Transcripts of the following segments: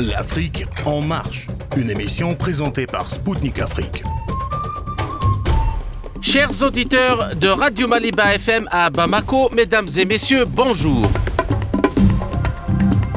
L'Afrique en marche, une émission présentée par Spoutnik Afrique. Chers auditeurs de Radio Maliba FM à Bamako, mesdames et messieurs, bonjour.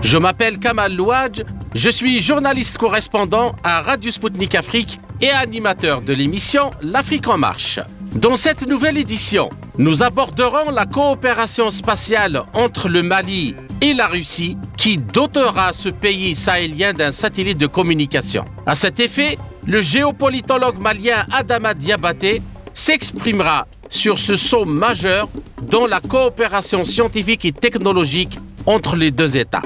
Je m'appelle Kamal Louadj, je suis journaliste correspondant à Radio Spoutnik Afrique et animateur de l'émission L'Afrique en marche. Dans cette nouvelle édition, nous aborderons la coopération spatiale entre le Mali et la Russie qui dotera ce pays sahélien d'un satellite de communication. À cet effet, le géopolitologue malien Adama Diabaté s'exprimera sur ce saut majeur dans la coopération scientifique et technologique entre les deux États.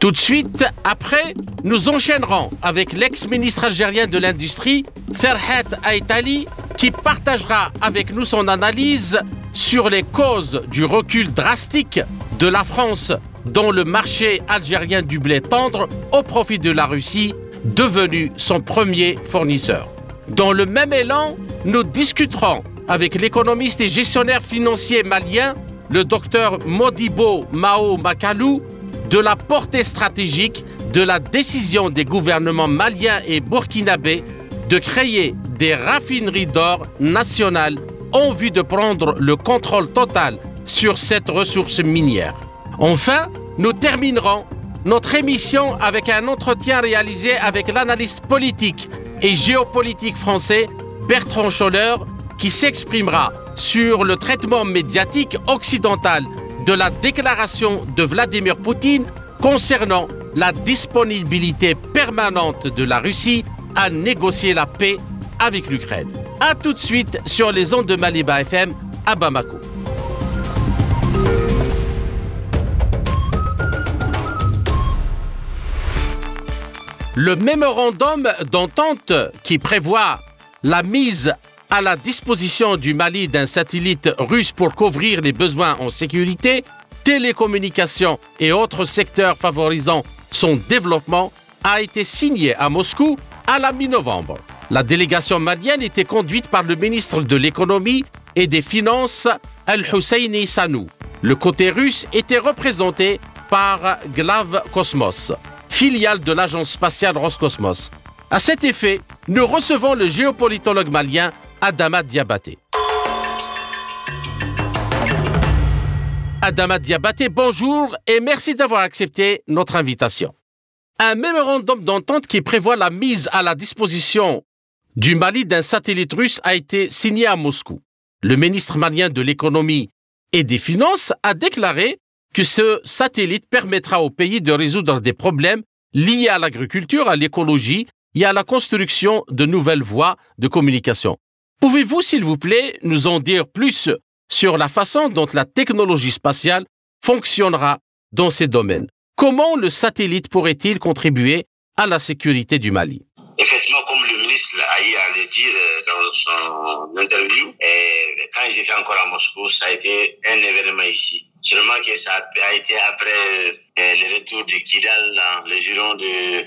Tout de suite, après, nous enchaînerons avec l'ex-ministre algérien de l'Industrie, Ferhat Aitali, qui partagera avec nous son analyse sur les causes du recul drastique de la France dans le marché algérien du blé tendre au profit de la Russie, devenu son premier fournisseur. Dans le même élan, nous discuterons avec l'économiste et gestionnaire financier malien, le docteur Modibo Mao Makalou, de la portée stratégique de la décision des gouvernements maliens et burkinabés de créer des raffineries d'or nationales en vue de prendre le contrôle total sur cette ressource minière. Enfin, nous terminerons notre émission avec un entretien réalisé avec l'analyste politique et géopolitique français Bertrand Scholler qui s'exprimera sur le traitement médiatique occidental de la déclaration de Vladimir Poutine concernant la disponibilité permanente de la Russie à négocier la paix avec l'Ukraine. A tout de suite sur les ondes de Maliba FM à Bamako. Le mémorandum d'entente qui prévoit la mise à la disposition du Mali d'un satellite russe pour couvrir les besoins en sécurité, télécommunications et autres secteurs favorisant son développement a été signé à Moscou à la mi-novembre. La délégation malienne était conduite par le ministre de l'économie et des finances Al-Husseini Sanou. Le côté russe était représenté par Glav Cosmos, filiale de l'agence spatiale Roscosmos. À cet effet, nous recevons le géopolitologue malien Adama Diabaté. Adama Diabaté, bonjour et merci d'avoir accepté notre invitation. Un mémorandum d'entente qui prévoit la mise à la disposition du Mali d'un satellite russe a été signé à Moscou. Le ministre malien de l'économie et des finances a déclaré que ce satellite permettra au pays de résoudre des problèmes liés à l'agriculture, à l'écologie et à la construction de nouvelles voies de communication. Pouvez-vous, s'il vous plaît, nous en dire plus sur la façon dont la technologie spatiale fonctionnera dans ces domaines? Comment le satellite pourrait-il contribuer à la sécurité du Mali? Effectivement, comme le ministre a dire euh, dans son interview, et quand j'étais encore à Moscou, ça a été un événement ici. Seulement que ça a été après euh, le retour de Kidal dans le giron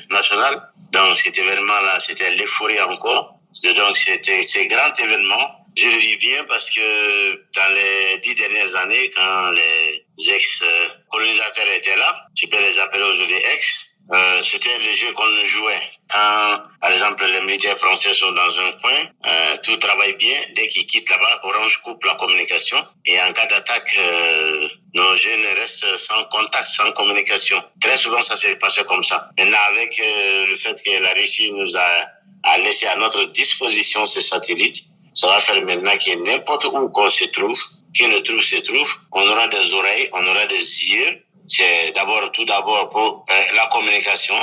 national. Donc cet événement-là, c'était l'euphorie encore. Donc c'était ce grand événement. Je le vis bien parce que dans les dix dernières années, quand les ex-colonisateurs étaient là, tu peux les appeler aujourd'hui ex, euh, c'était le jeu qu'on jouait. Quand, par exemple, les militaires français sont dans un coin, euh, tout travaille bien. Dès qu'ils quittent là-bas, Orange coupe la communication. Et en cas d'attaque, euh, nos jeunes restent sans contact, sans communication. Très souvent, ça s'est passé comme ça. Maintenant, avec euh, le fait que la Russie nous a, a laissé à notre disposition ces satellites, ça va faire maintenant que n'importe où qu'on se trouve, que le trou se trouve, on aura des oreilles, on aura des yeux. C'est d'abord, tout d'abord pour euh, la communication.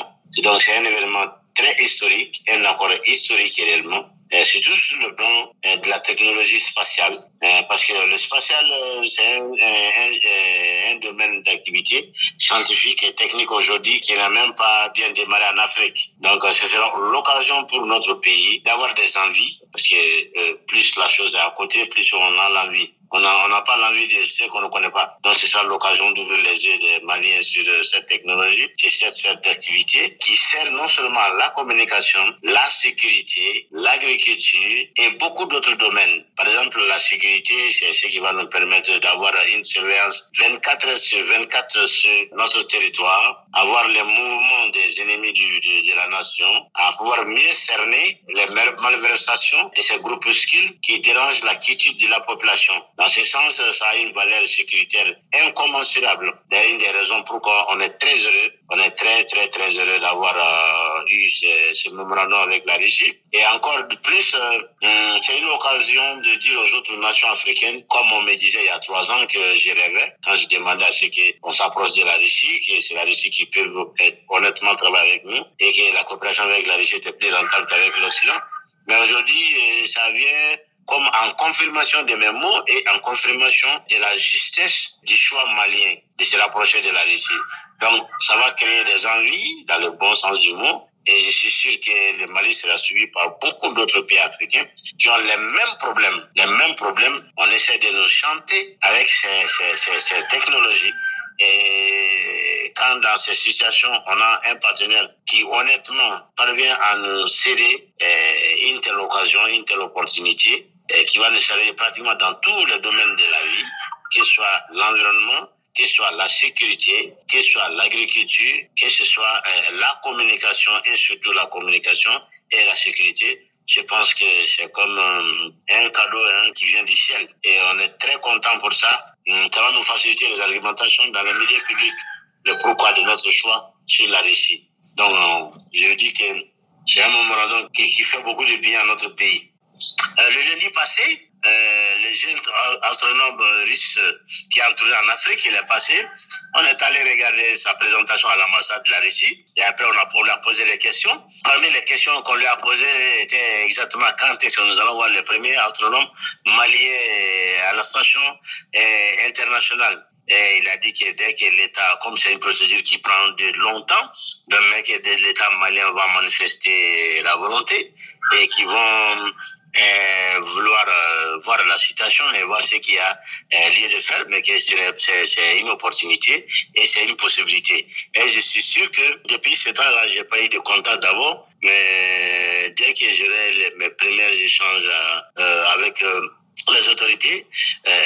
Donc, c'est un événement très historique, un accord historique réellement. Et surtout sur le plan euh, de la technologie spatiale, euh, parce que le spatial, euh, c'est un, un, un, domaine d'activité scientifique et technique aujourd'hui qui n'a même pas bien démarré en Afrique. Donc, ce sera l'occasion pour notre pays d'avoir des envies, parce que plus la chose est à côté, plus on a l'envie On n'a on pas l'envie de ce qu'on ne connaît pas. Donc, c'est ça l'occasion d'ouvrir les yeux des Maliens sur cette technologie, sur cette sphère d'activité qui sert non seulement la communication, la sécurité, l'agriculture et beaucoup d'autres domaines. Par exemple, la sécurité, c'est ce qui va nous permettre d'avoir une surveillance 24 heures sur 24 sur notre territoire, avoir les mouvements des ennemis du, de, de, la nation, à pouvoir mieux cerner les malversations de ces groupuscules qui dérangent la de la population. Dans ce sens, ça a une valeur sécuritaire incommensurable. C'est une des raisons pourquoi on est très heureux, on est très très très heureux d'avoir euh, eu ce, ce, mémorandum avec la Russie. Et encore de plus, euh, hum, c'est une occasion de dire aux autres nations africaines, comme on me disait il y a trois ans que j'ai rêvé, quand je demandais à ce qu'on s'approche de la Russie, que c'est la Russie qui peut honnêtement travailler avec nous et que la coopération avec la Russie était plus rentable qu'avec l'Occident. Mais aujourd'hui, euh, ça vient comme en confirmation de mes mots et en confirmation de la justesse du choix malien de se rapprocher de la Russie. Donc, ça va créer des envies dans le bon sens du mot. Et je suis sûr que le Mali sera suivi par beaucoup d'autres pays africains qui ont les mêmes problèmes. Les mêmes problèmes. On essaie de nous chanter avec ces, ces, ces, ces technologies. Et quand dans ces situations, on a un partenaire qui honnêtement parvient à nous céder eh, une telle occasion, une telle opportunité, et qui va nous servir pratiquement dans tous les domaines de la vie, que ce soit l'environnement, que ce soit la sécurité, que ce soit l'agriculture, que ce soit euh, la communication et surtout la communication et la sécurité. Je pense que c'est comme euh, un cadeau hein, qui vient du ciel et on est très content pour ça. Ça va nous faciliter les argumentations dans les médias publics, le pourquoi de notre choix sur la Russie. Donc, euh, je dis que c'est un qui, qui fait beaucoup de bien à notre pays. Euh, le lundi passé, euh, le jeune astronome russe qui a entouré en Afrique, il est passé. On est allé regarder sa présentation à l'ambassade de la Russie et après on a, on a posé les questions. Parmi les questions qu'on lui a posées était exactement quand est-ce que nous allons voir le premier astronome malien à la station euh, internationale. Et il a dit que dès que l'État, comme c'est une procédure qui prend de longtemps, demain que l'État malien va manifester la volonté et qui vont euh, vouloir euh, voir la situation et voir ce qu'il y a euh, lieu de faire, mais que c'est une opportunité et c'est une possibilité. Et je suis sûr que depuis ce temps-là, j'ai pas eu de contact d'abord, mais dès que j'aurai mes premiers échanges euh, avec les autorités,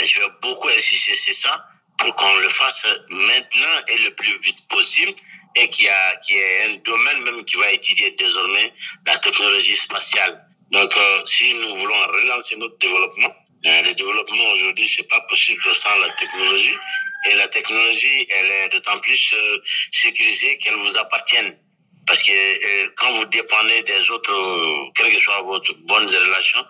je vais beaucoup insister sur ça pour qu'on le fasse maintenant et le plus vite possible et qui a qui est un domaine même qui va étudier désormais la technologie spatiale. Donc, euh, si nous voulons relancer notre développement, euh, le développement aujourd'hui, c'est pas possible sans la technologie. Et la technologie, elle est d'autant plus euh, sécurisée qu'elle vous appartienne. Parce que euh, quand vous dépendez des autres, quelle que soit votre bonne relation,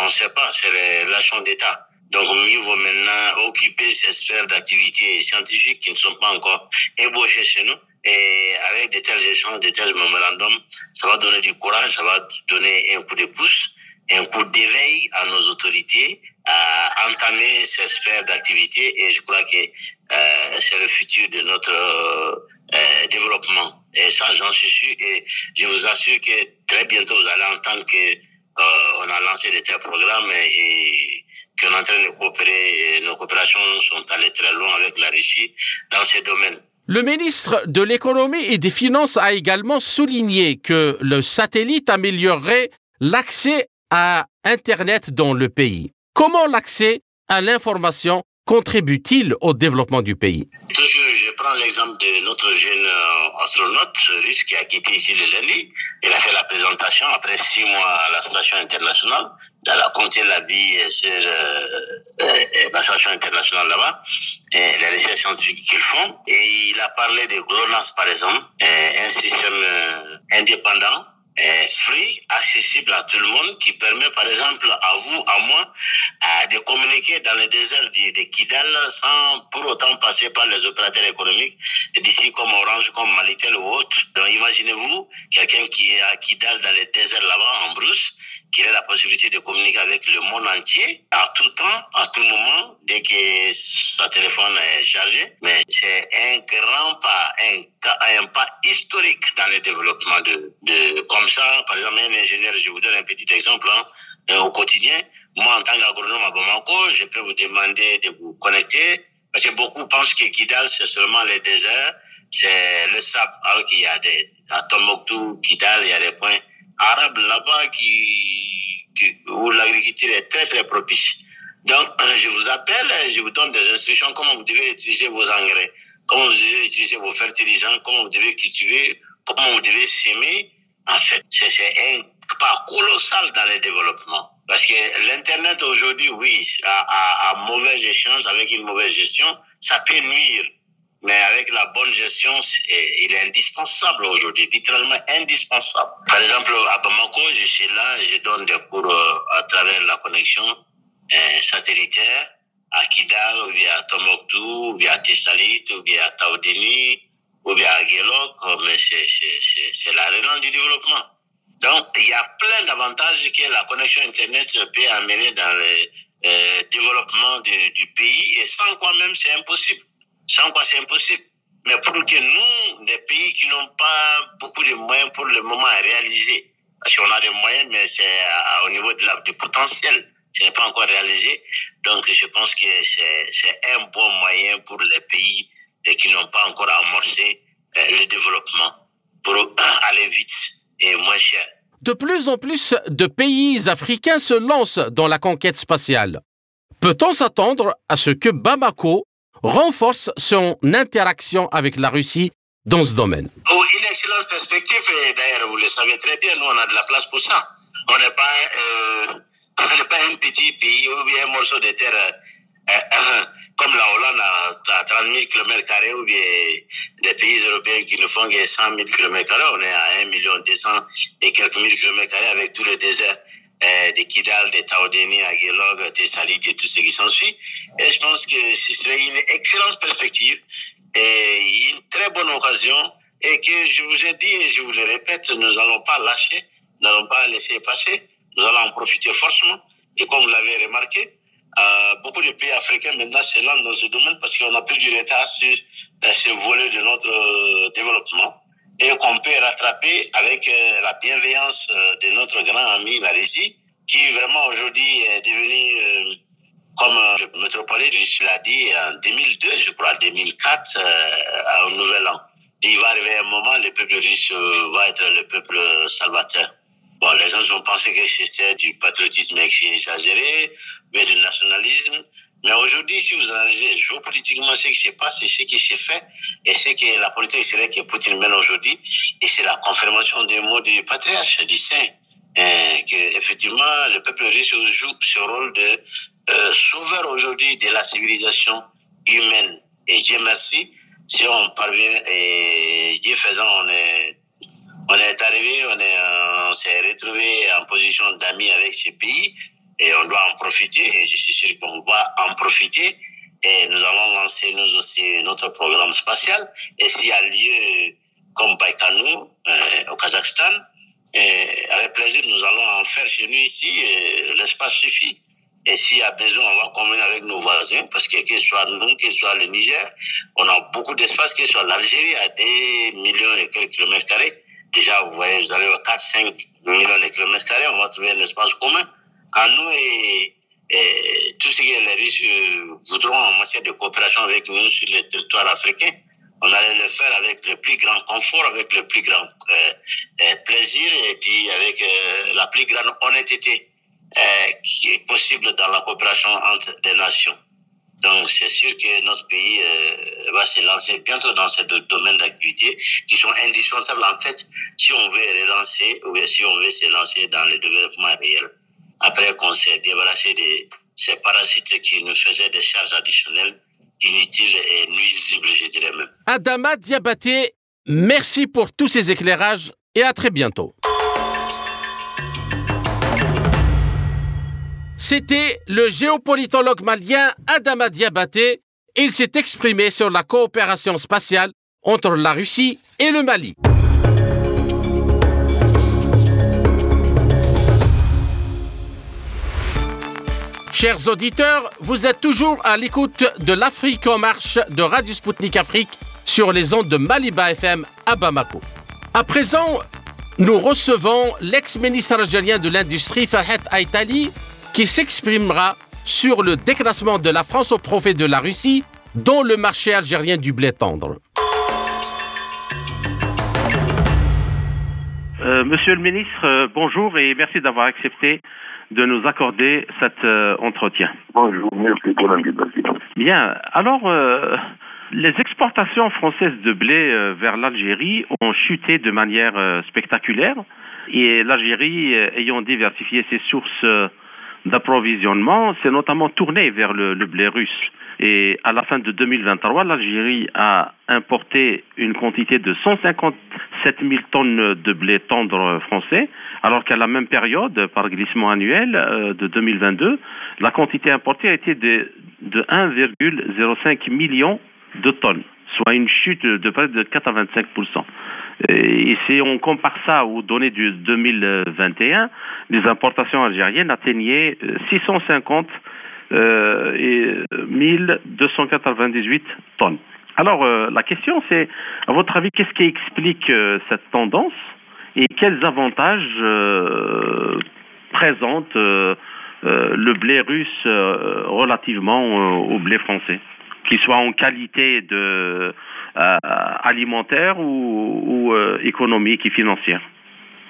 on ne sait pas, c'est les relations d'État. Donc, mieux vaut maintenant occuper ces sphères d'activité scientifiques qui ne sont pas encore ébauchées chez nous et avec de tels échanges, de tels mémorandums, ça va donner du courage, ça va donner un coup de pouce, un coup d'éveil à nos autorités à entamer ces sphères d'activité et je crois que euh, c'est le futur de notre euh, développement. Et ça, j'en suis sûr et je vous assure que très bientôt, vous allez entendre que euh, on a lancé de tels programmes et, et qu'on est en train de coopérer. Et nos coopérations sont allées très loin avec la Russie dans ces domaines. Le ministre de l'économie et des finances a également souligné que le satellite améliorerait l'accès à Internet dans le pays. Comment l'accès à l'information contribue-t-il au développement du pays? Je prends l'exemple de notre jeune astronaute russe qui a quitté ici le lundi. Il a fait la présentation après six mois à la station internationale. Elle a compté la vie sur euh, euh, la station internationale là-bas, les recherches scientifiques qu'ils font. Et il a parlé de GLONASS, par exemple, un système indépendant free, accessible à tout le monde, qui permet par exemple à vous, à moi, de communiquer dans le désert de, de, Kidal sans pour autant passer par les opérateurs économiques d'ici comme Orange, comme Malitel ou autre. Donc imaginez-vous quelqu'un qui est à Kidal dans le désert là-bas en brousse, qui a la possibilité de communiquer avec le monde entier à tout temps, à tout moment, dès que sa téléphone est chargé. Mais c'est un grand pas, un, pas historique dans le développement de, de, comme ça, par exemple, un ingénieur, je vous donne un petit exemple, hein, au quotidien, Moi, en tant qu'agronome à Bamako, je peux vous demander de vous connecter parce que beaucoup pensent que Kidal, c'est seulement le désert, c'est le sable. Alors qu'il y a des, à Tombouctou, Kidal, il y a des points arabes là-bas qui, où l'agriculture est très, très propice. Donc, je vous appelle, je vous donne des instructions, comment vous devez utiliser vos engrais, comment vous devez utiliser vos fertilisants, comment vous devez cultiver, comment vous devez s'aimer. En fait, c'est un pas colossal dans le développement. Parce que l'Internet aujourd'hui, oui, à, à, mauvais échange, avec une mauvaise gestion, ça peut nuire. Mais avec la bonne gestion, il est indispensable aujourd'hui, littéralement indispensable. Par exemple, à Bamako, je suis là, je donne des cours euh, à travers la connexion euh, satellitaire à Kidal, ou bien à Tomoktu, ou bien à Tessalit, ou bien à Taoudeni, ou bien à Gelok, mais c'est la relance du développement. Donc, il y a plein d'avantages que la connexion Internet peut amener dans le euh, développement de, du pays, et sans quoi même c'est impossible. Sans quoi c'est impossible. Mais pour que nous, des pays qui n'ont pas beaucoup de moyens pour le moment à réaliser, parce qu'on a des moyens, mais c'est au niveau de la, du potentiel, ce n'est pas encore réalisé. Donc, je pense que c'est un bon moyen pour les pays qui n'ont pas encore amorcé euh, le développement pour aller vite et moins cher. De plus en plus de pays africains se lancent dans la conquête spatiale. Peut-on s'attendre à ce que Bamako renforce son interaction avec la Russie dans ce domaine oh, Une excellente perspective, et d'ailleurs vous le savez très bien, nous on a de la place pour ça. On n'est pas, euh, pas un petit pays ou bien un morceau de terre euh, comme la Hollande à 30 000 km ou bien des pays européens qui ne font que 100 000 km on est à 1 million 200 et quelques mille km avec tous les déserts euh, de Kidal, de Taodeni, Aguelog, Tessalit et tout ce qui s'ensuit. Et je pense que ce serait une excellente perspective et une très bonne occasion et que je vous ai dit et je vous le répète, nous n'allons pas lâcher, nous n'allons pas laisser passer, nous allons en profiter forcément. Et comme vous l'avez remarqué, euh, beaucoup de pays africains maintenant se lancent dans ce domaine parce qu'on a pris du retard sur euh, ce volet de notre euh, développement et qu'on peut rattraper avec euh, la bienveillance euh, de notre grand ami la Russie qui vraiment aujourd'hui est devenu comme le métropolite russe l'a dit en 2002, je crois, 2004, à un nouvel an. Il va arriver un moment, le peuple russe va être le peuple salvateur. Bon, les gens ont pensé que c'était du patriotisme exagéré, mais du nationalisme. Mais aujourd'hui, si vous analysez géopolitiquement ce qui se passe et ce qui s'est fait, et ce que la politique extérieure que Poutine mène aujourd'hui, et c'est la confirmation des mots du patriarche, du saint, hein, que effectivement le peuple russe joue ce rôle de euh, sauveur aujourd'hui de la civilisation humaine. Et Dieu merci, si on parvient, et Dieu faisant, on est on est arrivé, on est, on s'est retrouvé en position d'amis avec ce pays et on doit en profiter et je suis sûr qu'on va en profiter et nous allons lancer nous aussi notre programme spatial et s'il y a lieu comme Baïkanou euh, au Kazakhstan, et avec plaisir nous allons en faire chez nous ici, l'espace suffit. Et s'il y a besoin, on va convenir avec nos voisins, parce que que ce soit nous, que ce soit le Niger, on a beaucoup d'espace, que ce soit l'Algérie à des millions et quelques kilomètres carrés. Déjà, vous voyez, vous avez 4-5 millions de kilomètres carrés, on va trouver un espace commun à nous et, tout ce que les Russes euh, voudront en matière de coopération avec nous sur le territoire africain. On allait le faire avec le plus grand confort, avec le plus grand euh, euh, plaisir et puis avec la plus grande honnêteté qui est possible dans la coopération entre les nations. Donc, c'est sûr que notre pays euh, va se lancer bientôt dans ces deux domaines d'activité qui sont indispensables, en fait, si on veut relancer ou si on veut se lancer dans le développement réel. Après qu'on s'est débarrassé de ces parasites qui nous faisaient des charges additionnelles, inutiles et nuisibles, je dirais même. Adama Diabaté, merci pour tous ces éclairages et à très bientôt. C'était le géopolitologue malien Adama Diabaté. Il s'est exprimé sur la coopération spatiale entre la Russie et le Mali. Chers auditeurs, vous êtes toujours à l'écoute de l'Afrique en marche de Radio Sputnik Afrique sur les ondes de Maliba FM à Bamako. À présent, nous recevons l'ex-ministre algérien de l'Industrie Farhat Aitali qui s'exprimera sur le déclassement de la France au profit de la Russie dans le marché algérien du blé tendre. Euh, monsieur le ministre, euh, bonjour et merci d'avoir accepté de nous accorder cet euh, entretien. Bonjour, merci pour l'invitation. Bien, alors les exportations françaises de blé vers l'Algérie ont chuté de manière spectaculaire et l'Algérie ayant diversifié ses sources d'approvisionnement s'est notamment tournée vers le blé russe. Et à la fin de 2023, l'Algérie a importé une quantité de 157 000 tonnes de blé tendre français, alors qu'à la même période, par glissement annuel euh, de 2022, la quantité importée a été de, de 1,05 million de tonnes, soit une chute de près de 4 à 25 et si on compare ça aux données du 2021, les importations algériennes atteignaient 650 euh, et 1298 tonnes. Alors euh, la question c'est, à votre avis, qu'est-ce qui explique euh, cette tendance et quels avantages présente le blé russe relativement au blé français, qu'il soit en qualité de alimentaire ou, économique et financière.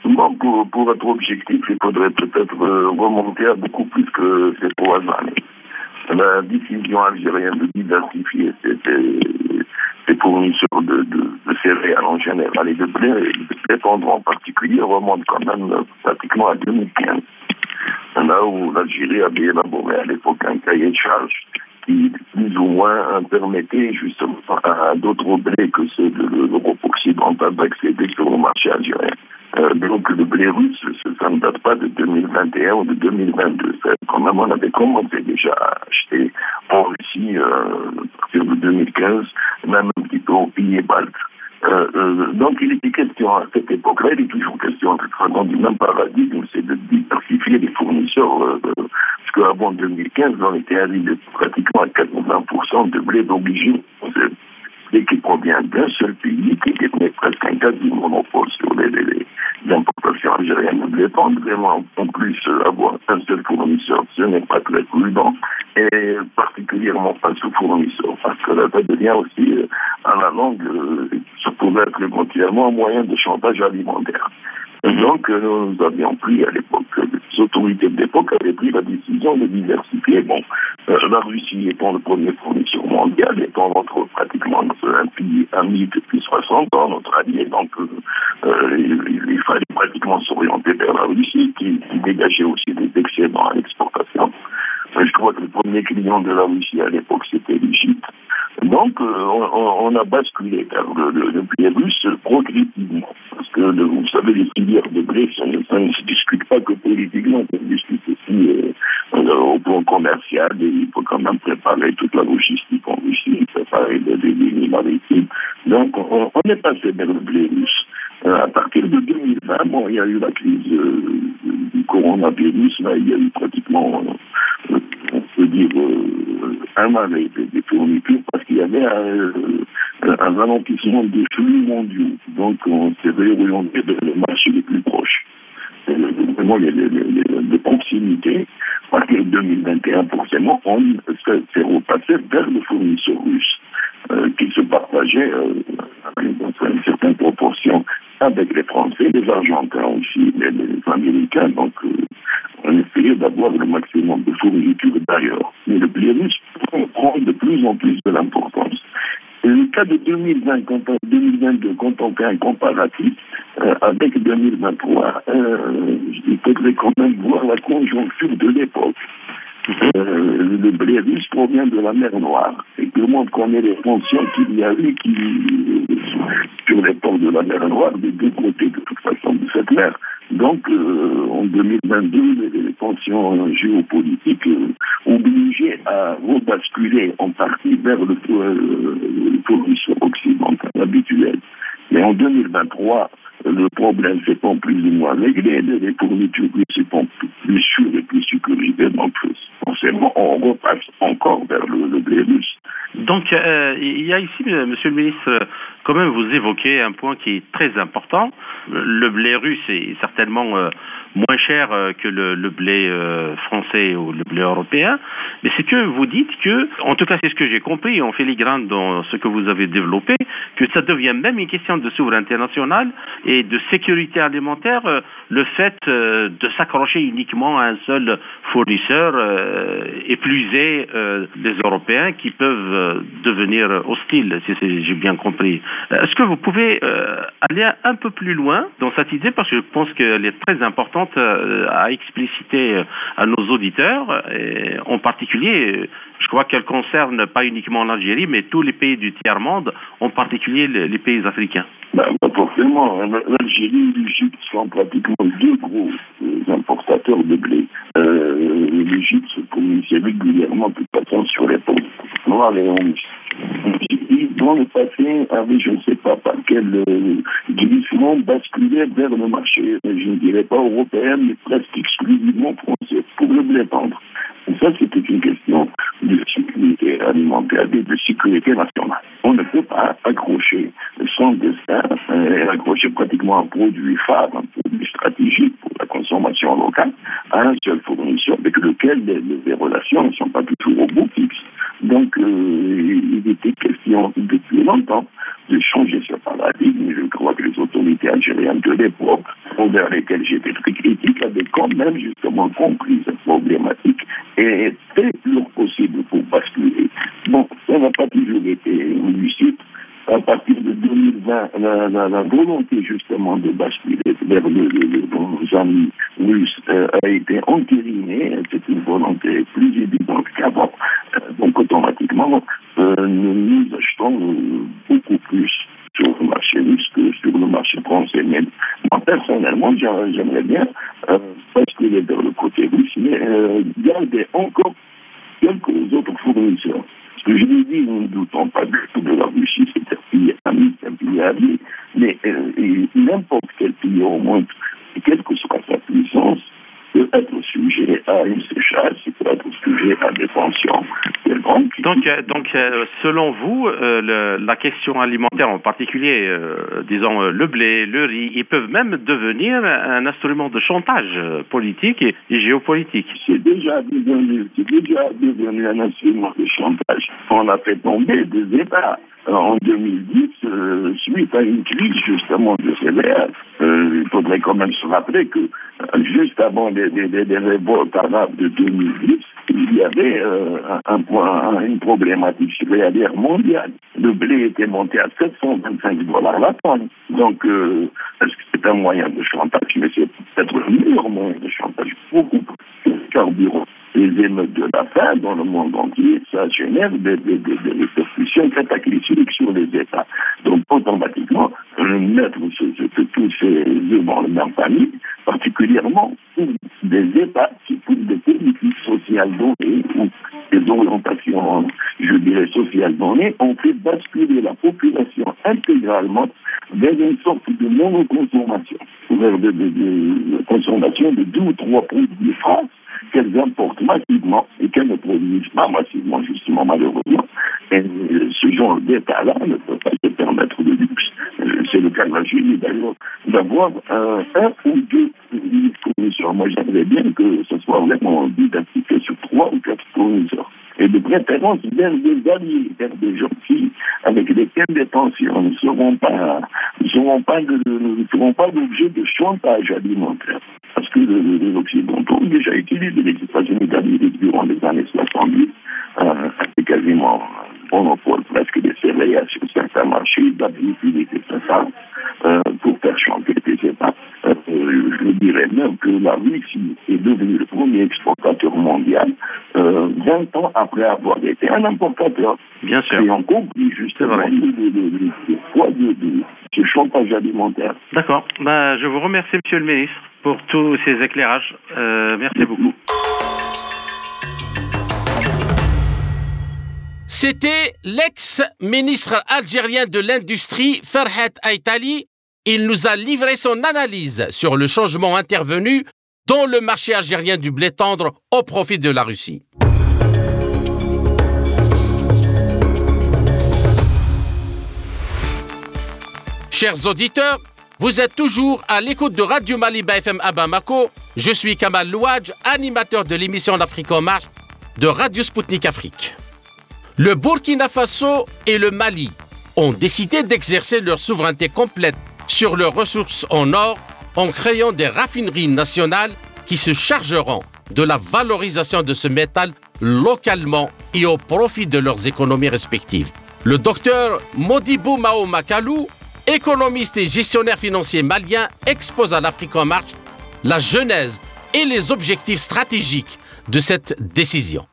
Bon, pour, pour, être objectif, il faudrait peut-être remonter à beaucoup plus que ces trois années la décision algérienne de diversifier ses, fournisseurs de, de, céréales en général et de blé, de en particulier, remonte quand même pratiquement à 2015. Là où l'Algérie avait élaboré à l'époque un cahier de charge qui plus ou moins permettait justement à d'autres blés que ceux de l'Europe occidentale d'accéder sur le marché algérien. Euh, donc le blé russe, ça ne date pas de 2021 ou de 2022. quand même, on avait commencé déjà à acheter en Russie euh, à partir de 2015, même un petit peu au pays baltes. Euh, euh, donc il était question à cette époque-là, il est toujours question de du même paradigme, c'est de diversifier les fournisseurs. Euh, parce qu'avant 2015, on était arrivé pratiquement à 80% de blé d'origine et qui provient d'un seul pays qui détenait presque un quasi monopole sur les, les, l'époque. Vraiment, en plus, avoir un seul fournisseur, ce n'est pas très prudent, et particulièrement pas ce fournisseur, parce que là, ça devient aussi, euh, à la longue, euh, ça pouvait être éventuellement un moyen de chantage alimentaire. Donc, euh, nous avions pris à l'époque, les autorités de l'époque avaient pris la décision de diversifier. Bon, euh, la Russie étant le premier fournisseur mondial, étant notre, pratiquement un pays ami depuis 60 ans, notre allié, donc euh, il, fallait pratiquement s'orienter vers la Russie, qui, qui dégageait aussi des excédents à l'exportation. Je crois que le premier client de la Russie à l'époque, c'était l'Égypte. Donc, euh, on, a basculé vers le, blé russe progressivement. Parce que, vous savez, les filières de blé, ça ne, se discute pas que politiquement, ça se discute aussi euh, au plan commercial. Et il faut quand même préparer toute la logistique en Russie, préparer des lignes maritimes. Donc, on, est passé vers le blé russe. Euh, à partir de 2020, bon, il y a eu la crise du coronavirus. Là, il y a eu pratiquement on peut dire, euh, un arrêt des, fournitures parce qu'il y avait un, un ralentissement des flux mondiaux. Donc, on s'est réorienté vers les marchés les plus proches. Vraiment, les, les, les, les proximités, parce que 2021, forcément, on s'est repassé vers le fournisseur russe euh, qui se partageait euh, dans une certaine proportion avec les Français, les Argentins aussi, les, les Américains. Donc, euh, on essayait d'avoir le maximum de fournitures d'ailleurs. Mais le virus prend de plus en plus de l'importance. Le cas de 2020, quand 2022, quand on fait un comparatif euh, avec 2023, euh, il faudrait quand même voir la conjoncture de l'époque. Euh, le blé russe provient de la mer Noire. Et tout le monde connaît les tensions qu'il y a eu qui, sur les ports de la mer Noire, des deux côtés de toute façon de cette mer. Donc, euh, en 2022, les, tensions géopolitiques euh, obligeaient à rebasculer en partie vers le, euh, occidental habituel. Mais en 2023, le problème s'étant plus ou moins réglé, les fournitures s'étant plus sûres et plus sécurisées, donc forcément on repasse encore vers le, blé russe. Donc, euh, il y a ici, Monsieur le ministre, quand même vous évoquez un point qui est très important. Le blé russe est certainement euh, moins cher euh, que le, blé euh, français ou le blé européen, mais c'est que vous dites que, en tout cas c'est ce que j'ai compris en filigrane dans ce que vous avez développé, que ça devient même une question de souveraineté nationale et de sécurité alimentaire, le fait de s'accrocher uniquement à un seul fournisseur, épuiser les Européens qui peuvent devenir hostiles, si j'ai bien compris. Est-ce que vous pouvez aller un peu plus loin dans cette idée? Parce que je pense qu'elle est très importante euh, à expliciter euh, à nos auditeurs, en particulier, je crois qu'elle concerne pas uniquement l'Algérie, mais tous les pays du tiers-monde, en particulier les pays africains. Ben, forcément, l'Algérie et l'Égypte sont pratiquement deux gros euh, importateurs de blé. Euh, L'Égypte se communique régulièrement, de toute façon, sur les ponts noirs et rouges. Le passé, avait, je ne sais pas par quel euh, glissement, basculé vers le marché, je ne dirais pas européen, mais presque exclusivement français, pour le blé tendre. Et ça, c'était une question de sécurité alimentaire et de sécurité nationale. On ne peut pas accrocher son destin et accrocher pratiquement un produit phare, un produit stratégique pour la consommation locale à un seul fournisseur avec lequel les, relations ne sont pas toujours au bout fixe. Donc, euh, il était question depuis longtemps de changer ce paradigme. Je crois que les autorités algériennes de l'époque, envers lesquelles j'étais très critique, avaient quand même justement compris cette problématique et fait leur possible pour basculer. Bon, ça n'a pas toujours été lucide à partir de 2020, la, volonté justement de basculer vers le, nos amis russes euh, a été entérinée. C'est une volonté plus évidente qu'avant. Euh, donc automatiquement, euh, nous, achetons beaucoup plus sur le marché russe que sur le marché français. Mais moi, personnellement, j'aimerais bien basculer vers le côté russe, mais garder encore quelques autres fournisseurs. Ce que je vous dis, nous ne doutons pas du tout de la Russie, pays ami, c'est un pays ami, mais euh, n'importe quel pays au monde, quelle que soit sa puissance, peut être sujet à une sécheresse, peut être sujet à des tensions. Donc, euh, donc euh, selon vous, euh, la question alimentaire en particulier, disons le blé, le riz, ils peuvent même devenir un instrument de chantage politique et, géopolitique. C'est déjà devenu, déjà devenu un instrument de chantage. On a fait tomber des États en 2010, euh, suite à une crise justement de céréales, euh, il faudrait quand même se rappeler que euh, juste avant les, les, les, révoltes arabes de 2010, il y avait un, point, une problématique céréalière mondiale. Le blé était monté à 725 dollars la tonne. Donc, est-ce que c'est un moyen de chantage? Les émeutes de la faim dans le monde entier, ça génère des, des, des, des répercussions cataclysmiques sur les États. Donc, automatiquement, mettre tous ces œufs dans le famille, particulièrement des États qui des politiques sociales données ou des orientations, je dirais, sociales données, ont fait basculer la population intégralement vers une sorte de monoconsommation, vers de, de, consommation de deux ou trois produits phrases qu'elles importent massivement et qu'elles ne produisent pas massivement, justement, malheureusement. Et ce genre d'État-là ne peut pas se permettre de luxe. C'est le cas de la Julie, d'ailleurs, d'avoir un, ou deux fournisseurs. Moi, j'aimerais bien que ce soit vraiment identifié sur trois ou quatre fournisseurs et de préférence vers des alliés, vers des gens qui, avec lesquels les tensions ne seront pas, ne seront pas, ne seront pas l'objet de chantage alimentaire. Parce que les Occidentaux ont déjà utilisé les États-Unis d'Amérique durant les années 70, euh, c'est quasiment monopole presque des céréales sur certains marchés, utilisé ça euh, pour faire chanter les États. Euh, je dirais même que la Russie est devenue le premier exportateur mondial euh, 20 ans après avoir été un importateur. Bien sûr. Et on compris justement le, poids de, ce chantage alimentaire. D'accord. Bah, je vous remercie, Monsieur le Ministre, pour tous ces éclairages. Euh, merci beaucoup. C'était l'ex-ministre algérien de l'Industrie, Ferhat Aitali. Il nous a livré son analyse sur le changement intervenu dans le marché algérien du blé tendre au profit de la Russie. Chers auditeurs, vous êtes toujours à l'écoute de Radio Maliba FM à Bamako. Je suis Kamal Louadj, animateur de l'émission L'Afrique en marche de Radio Sputnik Afrique. Le Burkina Faso et le Mali ont décidé d'exercer leur souveraineté complète sur leurs ressources en or en créant des raffineries nationales qui se chargeront de la valorisation de ce métal localement et au profit de leurs économies respectives. Le docteur Modibou Mao Makalou, économiste et gestionnaire financier malien, expose à l'Afrique en marche la genèse et les objectifs stratégiques de cette décision.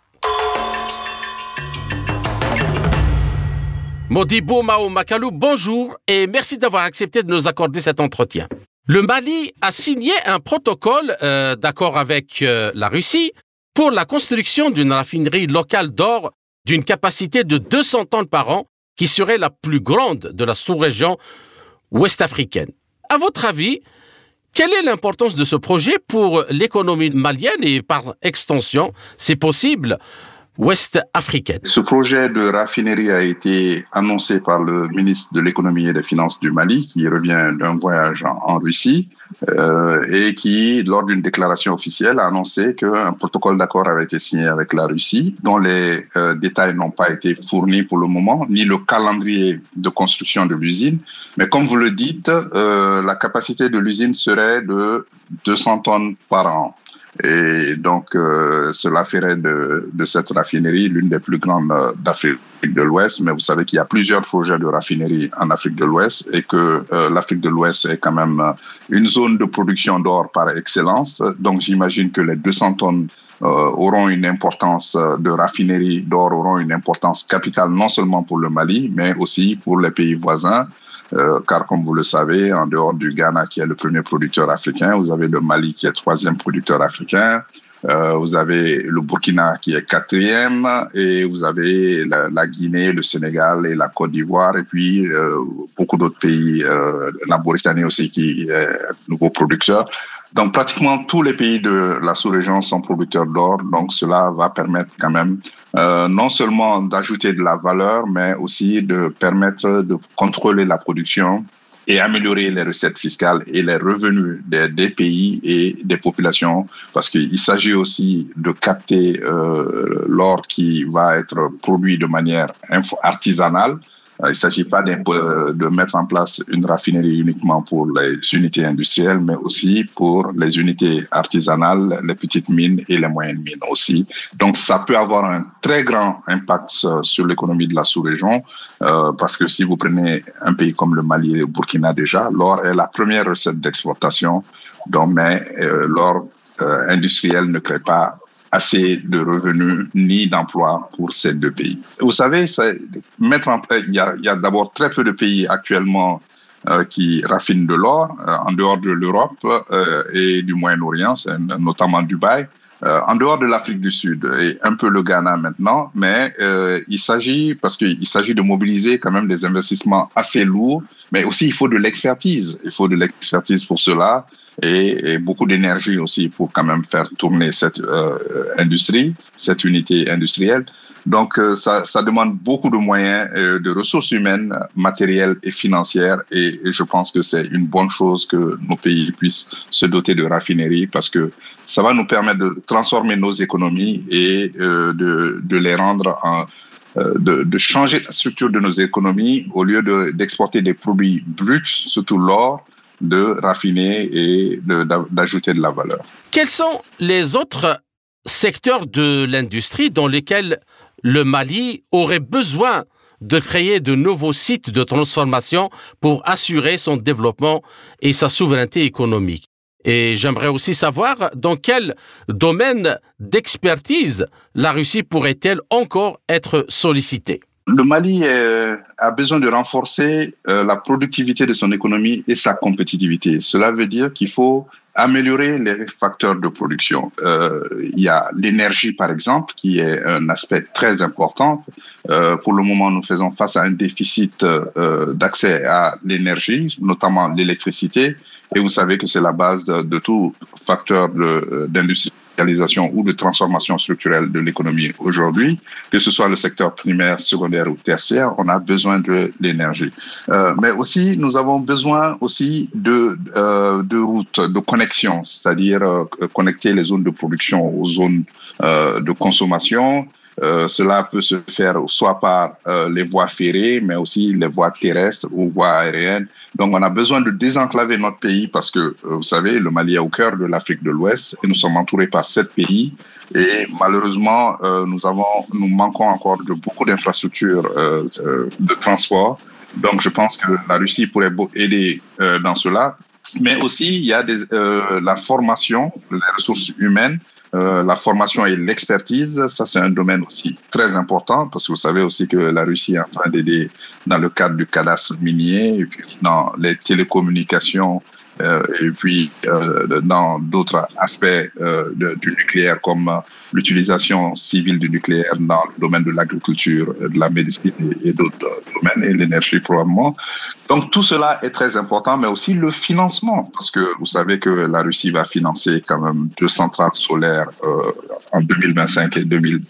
Modibou Mao Makalou, bonjour et merci d'avoir accepté de nous accorder cet entretien. Le Mali a signé un protocole euh, d'accord avec euh, la Russie pour la construction d'une raffinerie locale d'or d'une capacité de 200 tonnes par an qui serait la plus grande de la sous-région ouest africaine. À votre avis, quelle est l'importance de ce projet pour l'économie malienne et par extension, c'est possible, ouest africaine. Ce projet de raffinerie a été annoncé par le ministre de l'économie et des finances du Mali, qui revient d'un voyage en, Russie, euh, et qui, lors d'une déclaration officielle, a annoncé qu'un protocole d'accord avait été signé avec la Russie, dont les euh, détails n'ont pas été fournis pour le moment, ni le calendrier de construction de l'usine. Mais comme vous le dites, euh, la capacité de l'usine serait de 200 tonnes par an. Et donc, euh, cela ferait de, de cette raffinerie l'une des plus grandes euh, d'Afrique de l'Ouest. Mais vous savez qu'il y a plusieurs projets de raffinerie en Afrique de l'Ouest et que euh, l'Afrique de l'Ouest est quand même une zone de production d'or par excellence. Donc, j'imagine que les 200 tonnes auront une importance de raffinerie d'or, auront une importance capitale non seulement pour le Mali, mais aussi pour les pays voisins. Euh, car comme vous le savez, en dehors du Ghana qui est le premier producteur africain, vous avez le Mali qui est troisième producteur africain, euh, vous avez le Burkina qui est quatrième. Et vous avez la, Guinée, le Sénégal et la Côte d'Ivoire. Et puis euh, beaucoup d'autres pays, euh, la Mauritanie aussi qui est nouveau producteur. Donc pratiquement tous les pays de la sous-région sont producteurs d'or, donc cela va permettre quand même euh, non seulement d'ajouter de la valeur, mais aussi de permettre de contrôler la production et améliorer les recettes fiscales et les revenus des, pays et des populations, parce qu'il s'agit aussi de capter euh, l'or qui va être produit de manière artisanale il ne s'agit pas de mettre en place une raffinerie uniquement pour les unités industrielles, mais aussi pour les unités artisanales, les petites mines et les moyennes mines aussi. Donc, ça peut avoir un très grand impact sur l'économie de la sous-région, euh, parce que si vous prenez un pays comme le Mali et le Burkina déjà, l'or est la première recette d'exportation, mais euh, l'or euh, industriel ne crée pas assez de revenus ni d'emplois pour ces deux pays. Vous savez, mettre en, il y a, d'abord très peu de pays actuellement euh, qui raffinent de l'or euh, en dehors de l'Europe euh, et du Moyen-Orient, notamment Dubaï. En dehors de l'Afrique du Sud et un peu le Ghana maintenant, mais il s'agit, parce qu'il s'agit de mobiliser quand même des investissements assez lourds, mais aussi il faut de l'expertise. Il faut de l'expertise pour cela et, beaucoup d'énergie aussi pour quand même faire tourner cette euh, industrie, cette unité industrielle. Donc, euh, ça, ça, demande beaucoup de moyens, euh, de ressources humaines, matérielles et financières. Et, je pense que c'est une bonne chose que nos pays puissent se doter de raffineries parce que ça va nous permettre de transformer nos économies et de, de, les rendre en, de, de, changer la structure de nos économies au lieu d'exporter des produits bruts, surtout l'or, de raffiner et d'ajouter de, la valeur. Quels sont les autres secteurs de l'industrie dans lesquels le Mali aurait besoin de créer de nouveaux sites de transformation pour assurer son développement et sa souveraineté économique. Et j'aimerais aussi savoir dans quel domaine d'expertise la Russie pourrait-elle encore être sollicitée. Le Mali euh, a besoin de renforcer euh, la productivité de son économie et sa compétitivité. Cela veut dire qu'il faut améliorer les facteurs de production. Euh, il y a l'énergie, par exemple, qui est un aspect très important. pour le moment, nous faisons face à un déficit d'accès à l'énergie, notamment l'électricité. Et vous savez que c'est la base de, de tout facteur d'industrie ou de transformation structurelle de l'économie aujourd'hui, que ce soit le secteur primaire, secondaire ou tertiaire, on a besoin de l'énergie. Euh, mais aussi, nous avons besoin aussi de, euh, de routes, de connexions, c'est-à-dire euh, connecter les zones de production aux zones de consommation, euh, cela peut se faire soit par euh, les voies ferrées, mais aussi les voies terrestres ou voies aériennes. Donc, on a besoin de désenclaver notre pays parce que, euh, vous savez, le Mali est au cœur de l'Afrique de l'Ouest et nous sommes entourés par sept pays. Et malheureusement, nous avons, nous manquons encore de beaucoup d'infrastructures de transport. Donc, je pense que la Russie pourrait aider dans cela. Mais aussi, il y a des, la formation, les ressources humaines euh, la formation et l'expertise, ça c'est un domaine aussi très important parce que vous savez aussi que la Russie est en train d'aider dans le cadre du cadastre minier et puis dans les télécommunications euh, et puis euh, dans d'autres aspects euh, du nucléaire comme l'utilisation civile du nucléaire dans le domaine de l'agriculture, de la médecine et, d'autres domaines, et l'énergie probablement. Donc tout cela est très important, mais aussi le financement, parce que vous savez que la Russie va financer quand même deux centrales solaires en 2025 et 2000,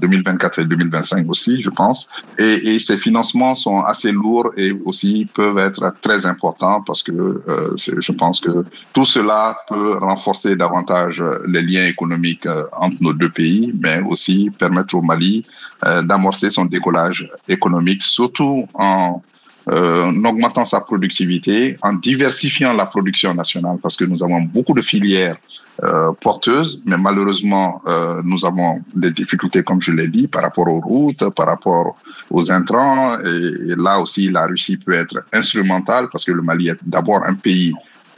2024 et 2025 aussi, je pense. Et, ces financements sont assez lourds et aussi peuvent être très importants parce que je pense que tout cela peut renforcer davantage les liens économiques euh, entre nos deux pays, mais aussi permettre au Mali euh, d'amorcer son décollage économique, surtout en euh, en augmentant sa productivité, en diversifiant la production nationale, parce que nous avons beaucoup de filières euh, porteuses, mais malheureusement, nous avons des difficultés, comme je l'ai dit, par rapport aux routes, par rapport aux intrants, et, et là aussi, la Russie peut être instrumentale, parce que le Mali est d'abord un pays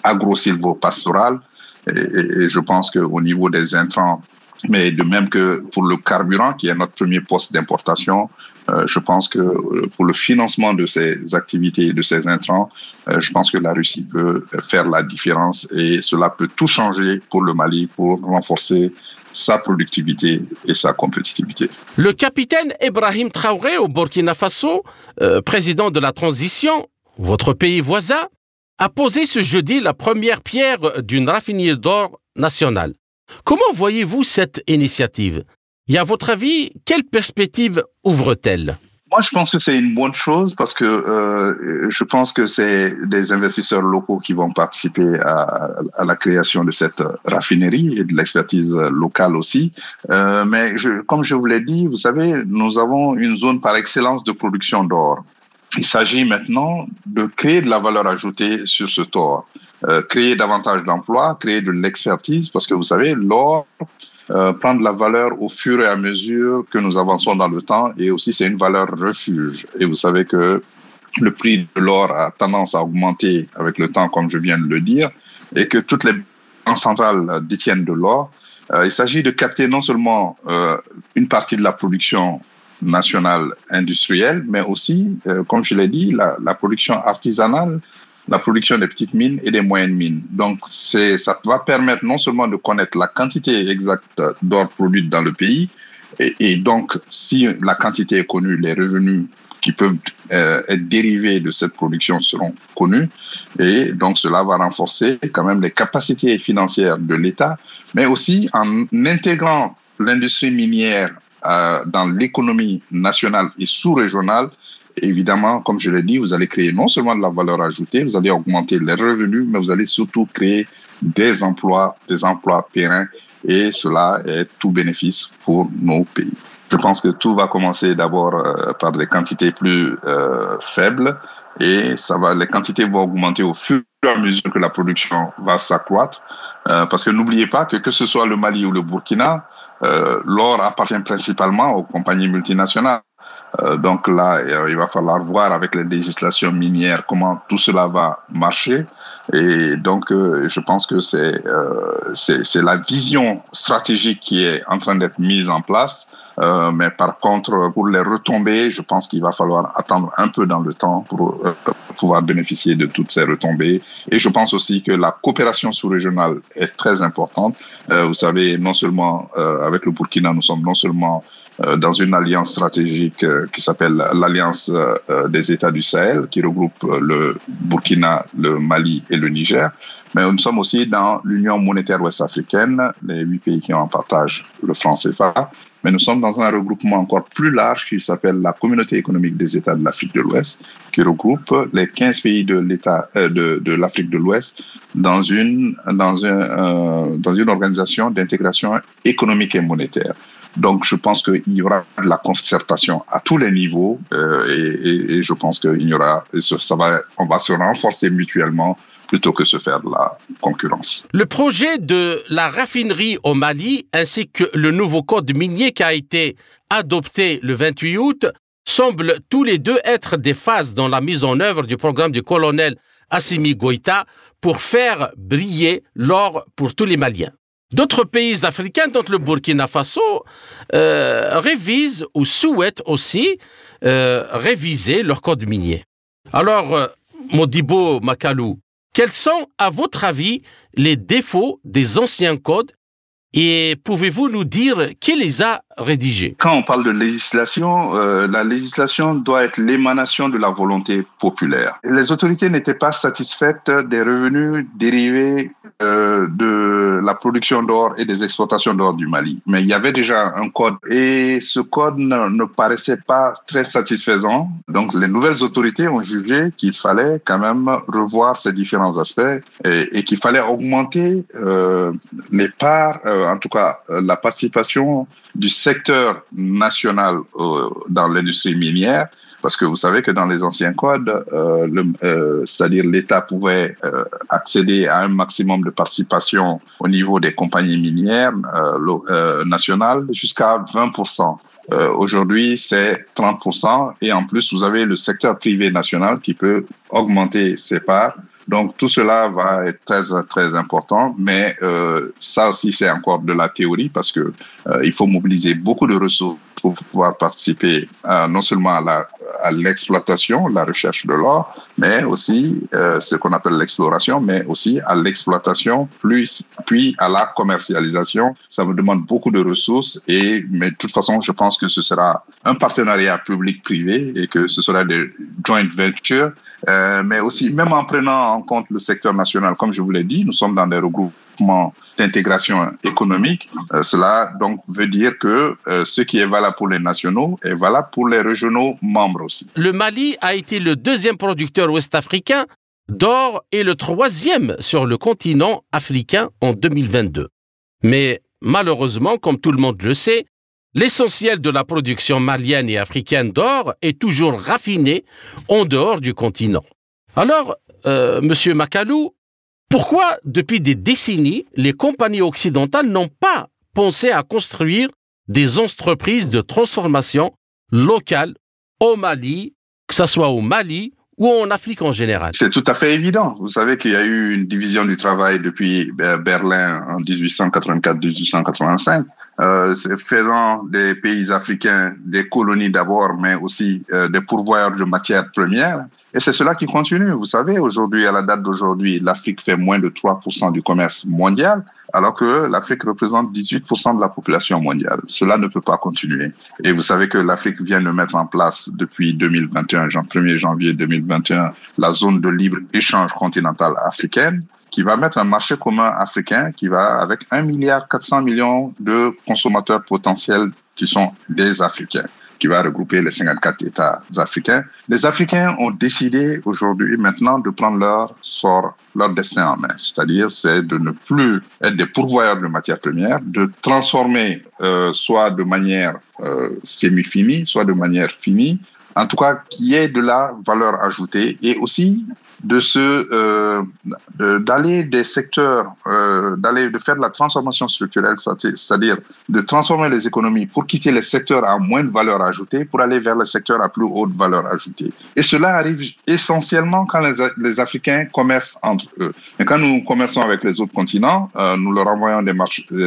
agro-silvo-pastoral. Et, et, je pense qu'au niveau des intrants, mais de même que pour le carburant, qui est notre premier poste d'importation, euh, je pense que euh, pour le financement de ces activités, de ces intrants, euh, je pense que la Russie peut faire la différence et cela peut tout changer pour le Mali pour renforcer sa productivité et sa compétitivité. Le capitaine Ibrahim Traoré au Burkina Faso, président de la transition, votre pays voisin, a posé ce jeudi la première pierre d'une raffinerie d'or nationale. Comment voyez-vous cette initiative? Et à votre avis, quelle perspective ouvre-t-elle? Moi, je pense que c'est une bonne chose parce que euh, je pense que c'est des investisseurs locaux qui vont participer à, la création de cette raffinerie et de l'expertise locale aussi. Euh, mais comme je vous l'ai dit, vous savez, nous avons une zone par excellence de production d'or. Il s'agit maintenant de créer de la valeur ajoutée sur ce tort, euh, créer davantage d'emplois, créer de l'expertise, parce que vous savez, l'or euh, prend de la valeur au fur et à mesure que nous avançons dans le temps, et aussi c'est une valeur refuge. Et vous savez que le prix de l'or a tendance à augmenter avec le temps, comme je viens de le dire, et que toutes les banques centrales détiennent de l'or. Euh, il s'agit de capter non seulement euh, une partie de la production nationale industrielle, mais aussi, euh, comme je l'ai dit, la, la, production artisanale, la production des petites mines et des moyennes mines. Donc, c'est, ça va permettre non seulement de connaître la quantité exacte d'or produite dans le pays, et, et, donc, si la quantité est connue, les revenus qui peuvent euh, être dérivés de cette production seront connus. Et donc, cela va renforcer quand même les capacités financières de l'État, mais aussi en intégrant l'industrie minière euh, dans l'économie nationale et sous-régionale, évidemment, comme je l'ai dit, vous allez créer non seulement de la valeur ajoutée, vous allez augmenter les revenus, mais vous allez surtout créer des emplois, des emplois pérennes, et cela est tout bénéfice pour nos pays. Je pense que tout va commencer d'abord euh, par des quantités plus euh, faibles, et ça va, les quantités vont augmenter au fur et à mesure que la production va s'accroître, parce que n'oubliez pas que que ce soit le Mali ou le Burkina, l'or appartient principalement aux compagnies multinationales. Euh, donc là, euh, il va falloir voir avec les législations minières comment tout cela va marcher. Et donc, euh, je pense que c'est c'est la vision stratégique qui est en train d'être mise en place. Euh, mais par contre, pour les retombées, je pense qu'il va falloir attendre un peu dans le temps pour pouvoir bénéficier de toutes ces retombées. Et je pense aussi que la coopération sous-régionale est très importante. Euh, vous savez, non seulement avec le Burkina, nous sommes non seulement dans une alliance stratégique qui s'appelle l'Alliance des États du Sahel, qui regroupe le Burkina, le Mali et le Niger. Mais nous sommes aussi dans l'Union monétaire ouest-africaine, les huit pays qui ont en partage le franc CFA. Mais nous sommes dans un regroupement encore plus large qui s'appelle la Communauté économique des États de l'Afrique de l'Ouest, qui regroupe les 15 pays de l'État euh, de, de l'Afrique de l'Ouest dans une dans un, euh, dans une organisation d'intégration économique et monétaire. Donc, je pense qu'il y aura de la concertation à tous les niveaux euh, et, je pense qu'il y aura, ça va, on va se renforcer mutuellement plutôt que se faire de la concurrence. Le projet de la raffinerie au Mali ainsi que le nouveau code minier qui a été adopté le 28 août semblent tous les deux être des phases dans la mise en œuvre du programme du colonel Assimi Goïta pour faire briller l'or pour tous les Maliens. D'autres pays africains, dont le Burkina Faso, euh, révisent ou souhaitent aussi euh, réviser leur code minier. Alors, euh, Modibo Makalou, quels sont, à votre avis, les défauts des anciens codes? Et pouvez-vous nous dire qui les a rédigés Quand on parle de législation, euh, la législation doit être l'émanation de la volonté populaire. Les autorités n'étaient pas satisfaites des revenus dérivés euh, de la production d'or et des exploitations d'or du Mali. Mais il y avait déjà un code et ce code ne, paraissait pas très satisfaisant. Donc les nouvelles autorités ont jugé qu'il fallait quand même revoir ces différents aspects et, qu'il fallait augmenter euh, les parts en tout cas la participation du secteur national euh, dans l'industrie minière, parce que vous savez que dans les anciens codes, euh, euh, c'est-à-dire l'État pouvait euh, accéder à un maximum de participation au niveau des compagnies minières euh, nationales jusqu'à 20%. Aujourd'hui, c'est 30% et en plus, vous avez le secteur privé national qui peut augmenter ses parts donc tout cela va être très très important, mais euh, ça aussi c'est encore de la théorie parce que euh, il faut mobiliser beaucoup de ressources pour pouvoir participer euh, non seulement à la à l'exploitation, la recherche de l'or, mais aussi euh, ce qu'on appelle l'exploration, mais aussi à l'exploitation, plus puis à la commercialisation. Ça vous demande beaucoup de ressources et mais de toute façon je pense que ce sera un partenariat public-privé et que ce sera des joint ventures, euh, mais aussi même en prenant en compte le secteur national. Comme je vous l'ai dit, nous sommes dans des regroupements d'intégration économique. Euh, cela donc veut dire que euh, ce qui est valable pour les nationaux est valable pour les régionaux membres aussi. Le Mali a été le deuxième producteur ouest-africain d'or et le troisième sur le continent africain en 2022. Mais malheureusement, comme tout le monde le sait, l'essentiel de la production malienne et africaine d'or est toujours raffiné en dehors du continent. Alors, euh, Monsieur Macalou, pourquoi, depuis des décennies, les compagnies occidentales n'ont pas pensé à construire des entreprises de transformation locales au Mali, que ce soit au Mali ou en Afrique en général? C'est tout à fait évident. Vous savez qu'il y a eu une division du travail depuis Berlin en 1884-1885, euh, faisant des pays africains des colonies d'abord, mais aussi euh, des pourvoyeurs de matières premières. Et c'est cela qui continue. Vous savez, aujourd'hui, à la date d'aujourd'hui, l'Afrique fait moins de 3% du commerce mondial, alors que l'Afrique représente 18% de la population mondiale. Cela ne peut pas continuer. Et vous savez que l'Afrique vient de mettre en place depuis 2021, 1er janvier 2021, la zone de libre-échange continentale africaine qui va mettre un marché commun africain qui va avec 1 milliard 400 millions de consommateurs potentiels qui sont des Africains qui va regrouper les 54 États africains. Les Africains ont décidé aujourd'hui, maintenant, de prendre leur sort, leur destin en main. C'est-à-dire, c'est de ne plus être des pourvoyeurs de matières premières, de transformer euh, soit de manière euh, semi-finie, soit de manière finie, en tout cas, qui ait de la valeur ajoutée et aussi de se euh, d'aller des secteurs euh, d'aller de faire de la transformation structurelle c'est-à-dire de transformer les économies pour quitter les secteurs à moins de valeur ajoutée pour aller vers les secteurs à plus haute valeur ajoutée. Et cela arrive essentiellement quand les, les Africains commercent entre eux. Et quand nous commerçons avec les autres continents euh, nous leur envoyons des,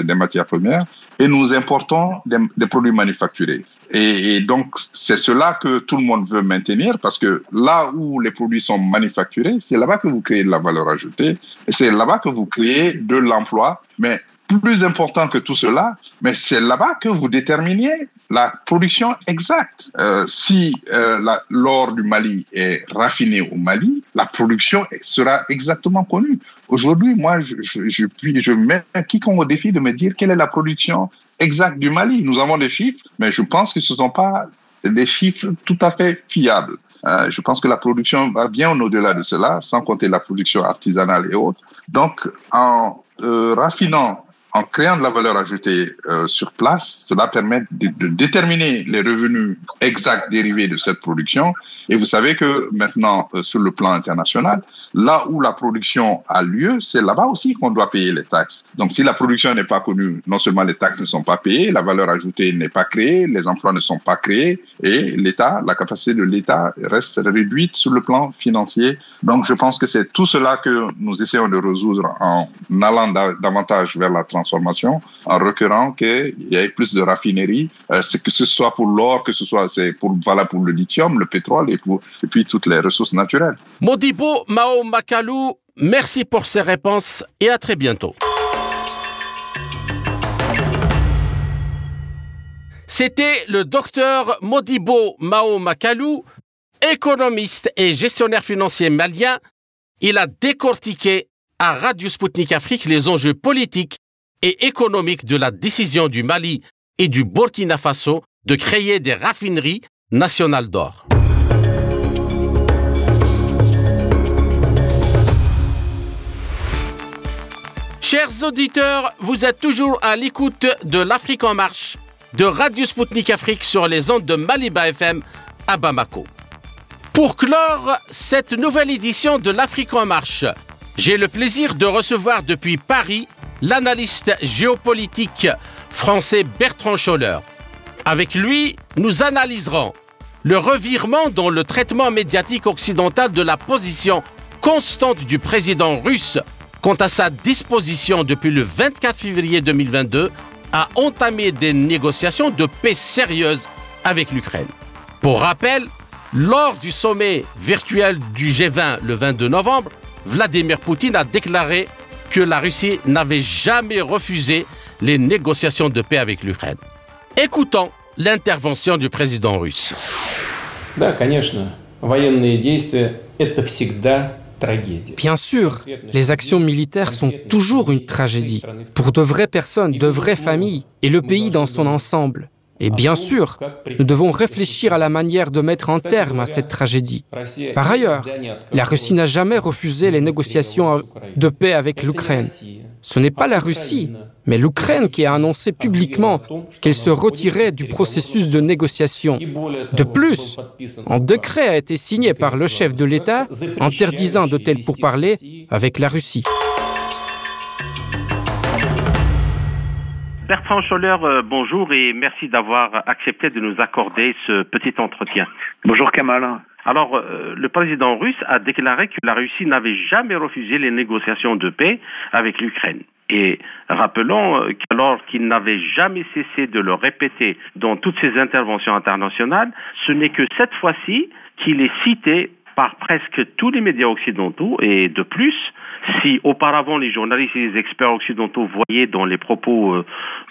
des matières premières et nous importons des, des produits manufacturés et, donc c'est cela que tout le monde veut maintenir parce que là où les produits sont manufacturés c'est là-bas que vous créez de la valeur ajoutée c'est là-bas que vous créez de l'emploi. Mais plus important que tout cela, mais c'est là-bas que vous déterminez la production exacte. Euh, si euh, l'or du Mali est raffiné au Mali, la production sera exactement connue. Aujourd'hui, moi, je, je mets quiconque au défi de me dire quelle est la production exacte du Mali. Nous avons des chiffres, mais je pense que ce ne sont pas des chiffres tout à fait fiables. Euh, je pense que la production va bien au-delà de cela, sans compter la production artisanale et autres. Donc, en euh, raffinant en créant de la valeur ajoutée euh, sur place, cela permet de, déterminer les revenus exacts dérivés de cette production. Et vous savez que maintenant, euh, sur le plan international, là où la production a lieu, c'est là-bas aussi qu'on doit payer les taxes. Donc si la production n'est pas connue, non seulement les taxes ne sont pas payées, la valeur ajoutée n'est pas créée, les emplois ne sont pas créés, et l'État, la capacité de l'État reste réduite sur le plan financier. Donc je pense que c'est tout cela que nous essayons de résoudre en allant davantage vers la transformation, en requérant qu'il y ait plus de raffineries, euh, que ce soit pour l'or, que ce soit pour, pour le lithium, le pétrole et puis toutes les ressources naturelles. Modibo Mao Makalou, merci pour ces réponses et à très bientôt. C'était le docteur Modibo Mao Makalou, économiste et gestionnaire financier malien. Il a décortiqué à Radio Sputnik Afrique les enjeux politiques et économiques de la décision du Mali et du Burkina Faso de créer des raffineries nationales d'or. Chers auditeurs, vous êtes toujours à l'écoute de l'Afrique en marche de Radio Sputnik Afrique sur les ondes de Maliba FM à Bamako. Pour clore cette nouvelle édition de l'Afrique en marche, j'ai le plaisir de recevoir depuis Paris l'analyste géopolitique français Bertrand Scholler. Avec lui, nous analyserons le revirement dans le traitement médiatique occidental de la position constante du président russe quant à sa disposition depuis le 24 février 2022 à entamer des négociations de paix sérieuses avec l'Ukraine. Pour rappel, lors du sommet virtuel du G20 le 22 novembre, Vladimir Poutine a déclaré que la Russie n'avait jamais refusé les négociations de paix avec l'Ukraine. Écoutons l'intervention du président russe. Bien sûr, les actions militaires sont toujours une tragédie, pour de vraies personnes, de vraies familles, et le pays dans son ensemble. Et bien sûr, nous devons réfléchir à la manière de mettre un terme à cette tragédie. Par ailleurs, la Russie n'a jamais refusé les négociations de paix avec l'Ukraine. Ce n'est pas la Russie, mais l'Ukraine qui a annoncé publiquement qu'elle se retirait du processus de négociation. De plus, un décret a été signé par le chef de l'État interdisant de tels pourparlers avec la Russie. Bertrand Scholler, euh, bonjour et merci d'avoir accepté de nous accorder ce petit entretien. Bonjour Kamal. Alors, euh, le président russe a déclaré que la Russie n'avait jamais refusé les négociations de paix avec l'Ukraine. Et rappelons euh, qu'alors qu'il n'avait jamais cessé de le répéter dans toutes ses interventions internationales, ce n'est que cette fois-ci qu'il est cité par presque tous les médias occidentaux et de plus, si auparavant les journalistes et les experts occidentaux voyaient dans les propos euh,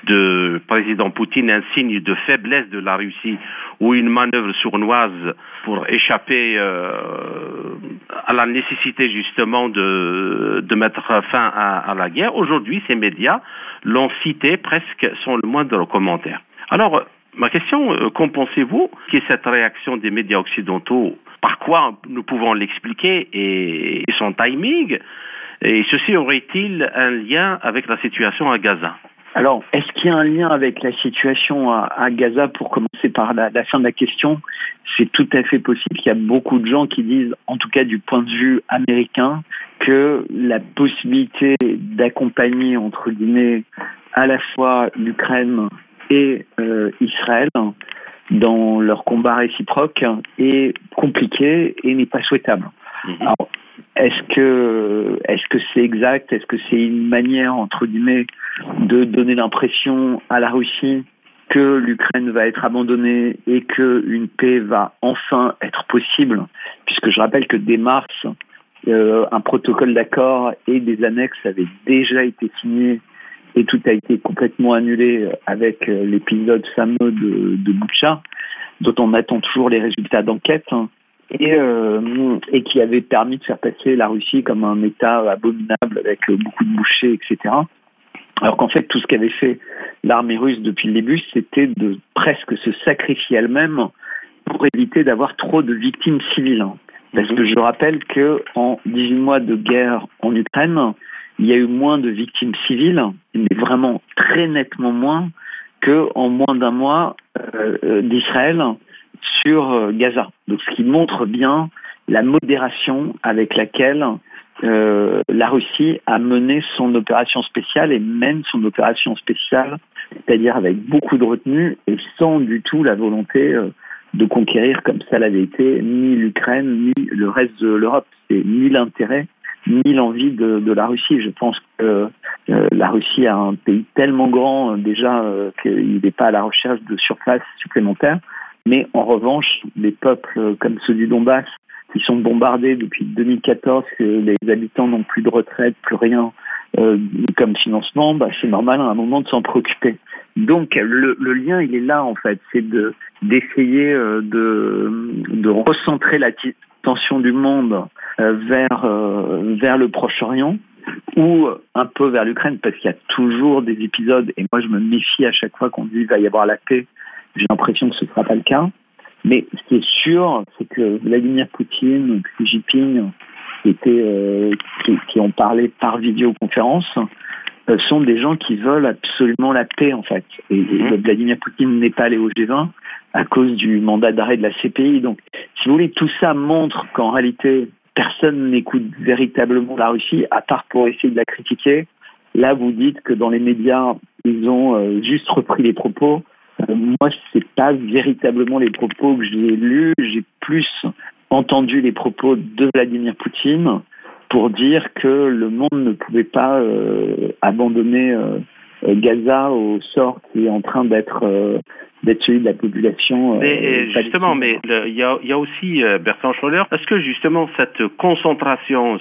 de président Poutine un signe de faiblesse de la Russie ou une manœuvre sournoise pour échapper euh, à la nécessité justement de, mettre fin à, à la guerre, aujourd'hui ces médias l'ont cité presque sans le moindre commentaire. Alors, ma question, euh, qu'en pensez-vous? Qui est cette réaction des médias occidentaux? Par quoi nous pouvons l'expliquer? Et son timing? Et ceci aurait-il un lien avec la situation à Gaza Alors, est-ce qu'il y a un lien avec la situation à, Gaza pour commencer par la, la, fin de la question? C'est tout à fait possible. Il y a beaucoup de gens qui disent, en tout cas du point de vue américain, que la possibilité d'accompagner, entre guillemets, à la fois l'Ukraine et euh, Israël dans leur combat réciproque est compliquée et n'est pas souhaitable. Mmh. Alors, est-ce que est-ce que c'est exact? Est-ce que c'est une manière entre guillemets de donner l'impression à la Russie que l'Ukraine va être abandonnée et que une paix va enfin être possible? Puisque je rappelle que dès mars, euh, un protocole d'accord et des annexes avaient déjà été signés et tout a été complètement annulé avec l'épisode fameux de, de Boucha, dont on attend toujours les résultats d'enquête. Et, euh, et qui avait permis de faire passer la Russie comme un État abominable avec beaucoup de bouchers, etc. Alors qu'en fait, tout ce qu'avait fait l'armée russe depuis le début, c'était de presque se sacrifier elle-même pour éviter d'avoir trop de victimes civiles. Parce que je rappelle que en 18 mois de guerre en Ukraine, il y a eu moins de victimes civiles, mais vraiment très nettement moins que en moins d'un mois euh, d'Israël sur euh, Gaza. Donc, ce qui montre bien la modération avec laquelle euh, la Russie a mené son opération spéciale et mène son opération spéciale, c'est-à-dire avec beaucoup de retenue et sans du tout la volonté euh, de conquérir comme ça l'avait été ni l'Ukraine ni le reste de l'Europe. C'est ni l'intérêt ni l'envie de, la Russie. Je pense que la Russie a un pays tellement grand déjà qu'il n'est pas à la recherche de surface supplémentaire. Mais en revanche, des peuples comme ceux du Donbass, qui sont bombardés depuis 2014, que les habitants n'ont plus de retraite, plus rien euh, comme financement, bah, c'est normal à un moment de s'en préoccuper. Donc le, le, lien, il est là en fait, c'est de d'essayer euh, de, de recentrer l'attention du monde euh, vers euh, vers le Proche-Orient ou un peu vers l'Ukraine parce qu'il y a toujours des épisodes et moi je me méfie à chaque fois qu'on dit il va y avoir la paix j'ai l'impression que ce ne sera pas le cas. Mais ce qui est sûr, c'est que Vladimir Poutine, Xi Jinping, qui, étaient, euh, qui, ont parlé par vidéoconférence, euh, sont des gens qui veulent absolument la paix, en fait. Et, mhm. Vladimir Poutine n'est pas allé au G20 à cause du mandat d'arrêt de la CPI. Donc, si vous voulez, tout ça montre qu'en réalité, personne n'écoute véritablement la Russie, à part pour essayer de la critiquer. Là, vous dites que dans les médias, ils ont euh, juste repris les propos. Moi, c'est pas véritablement les propos que j'ai lus. J'ai plus entendu les propos de Vladimir Poutine pour dire que le monde ne pouvait pas euh, abandonner euh, Gaza au sort qui est en train d'être d'être celui de la population. mais justement, mais il y a, y a, aussi Bertrand Scholler. Est-ce que justement cette concentration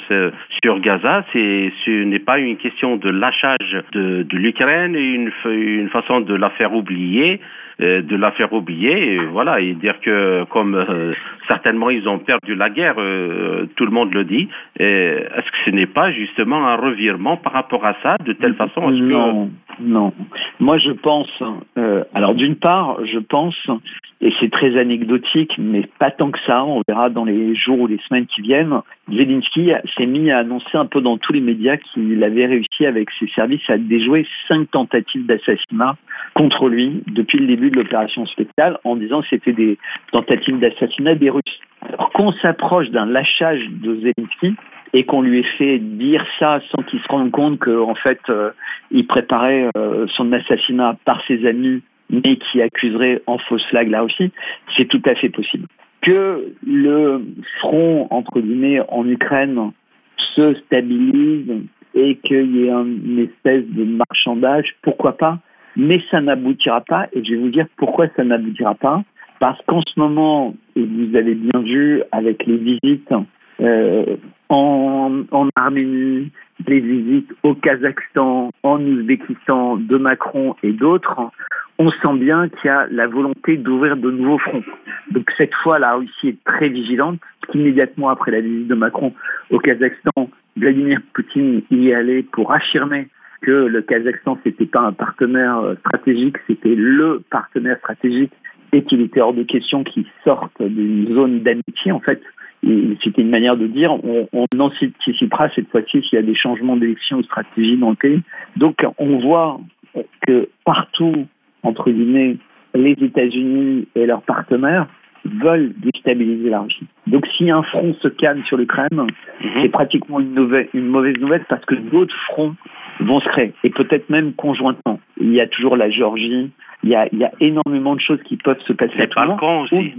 sur Gaza, c'est ce n'est pas une question de lâchage de, de l'Ukraine, une, une façon de la faire oublier? Euh, de la faire oublier, et voilà, et dire que comme euh, certainement ils ont perdu la guerre, euh, tout le monde le dit, est-ce que ce n'est pas justement un revirement par rapport à ça, de telle façon non. Moi je pense, alors d'une part, je pense, et c'est très anecdotique, mais pas tant que ça, on verra dans les jours ou les semaines qui viennent, Zelensky s'est mis à annoncer un peu dans tous les médias qu'il avait réussi avec ses services à déjouer cinq tentatives d'assassinat contre lui depuis le début de l'opération spéciale en disant que c'était des tentatives d'assassinat des Russes. Alors qu'on s'approche d'un lâchage de Zelensky et qu'on lui ait fait dire ça sans qu'il se rende compte qu'en fait euh, il préparait euh, son assassinat par ses amis mais qui accuserait en fausse flag là aussi, c'est tout à fait possible. Que le front, entre guillemets, en Ukraine se stabilise et qu'il y ait une espèce de marchandage, pourquoi pas mais ça n'aboutira pas, et je vais vous dire pourquoi ça n'aboutira pas. Parce qu'en ce moment, et vous avez bien vu avec les visites euh, en, en Arménie, les visites au Kazakhstan, en Ouzbékistan de Macron et d'autres, on sent bien qu'il y a la volonté d'ouvrir de nouveaux fronts. Donc cette fois, la Russie est très vigilante. Immédiatement après la visite de Macron au Kazakhstan, Vladimir Poutine y est allé pour affirmer que le Kazakhstan, c'était pas un partenaire euh, stratégique, c'était le partenaire stratégique et qu'il était hors de question qu'il sorte d'une zone d'amitié, en fait. C'était une manière de dire on, on anticipera cette fois-ci s'il y a des changements d'élection ou de stratégie dans le pays. Donc on voit que partout, entre guillemets, les États-Unis et leurs partenaires veulent déstabiliser la Russie. Donc si un front se calme sur l'Ukraine, mhm. c'est pratiquement une, une mauvaise nouvelle parce que d'autres fronts vont se créer, et peut-être même conjointement. Il y a toujours la Géorgie, il y a, il y a énormément de choses qui peuvent se passer. Les Balkans aussi.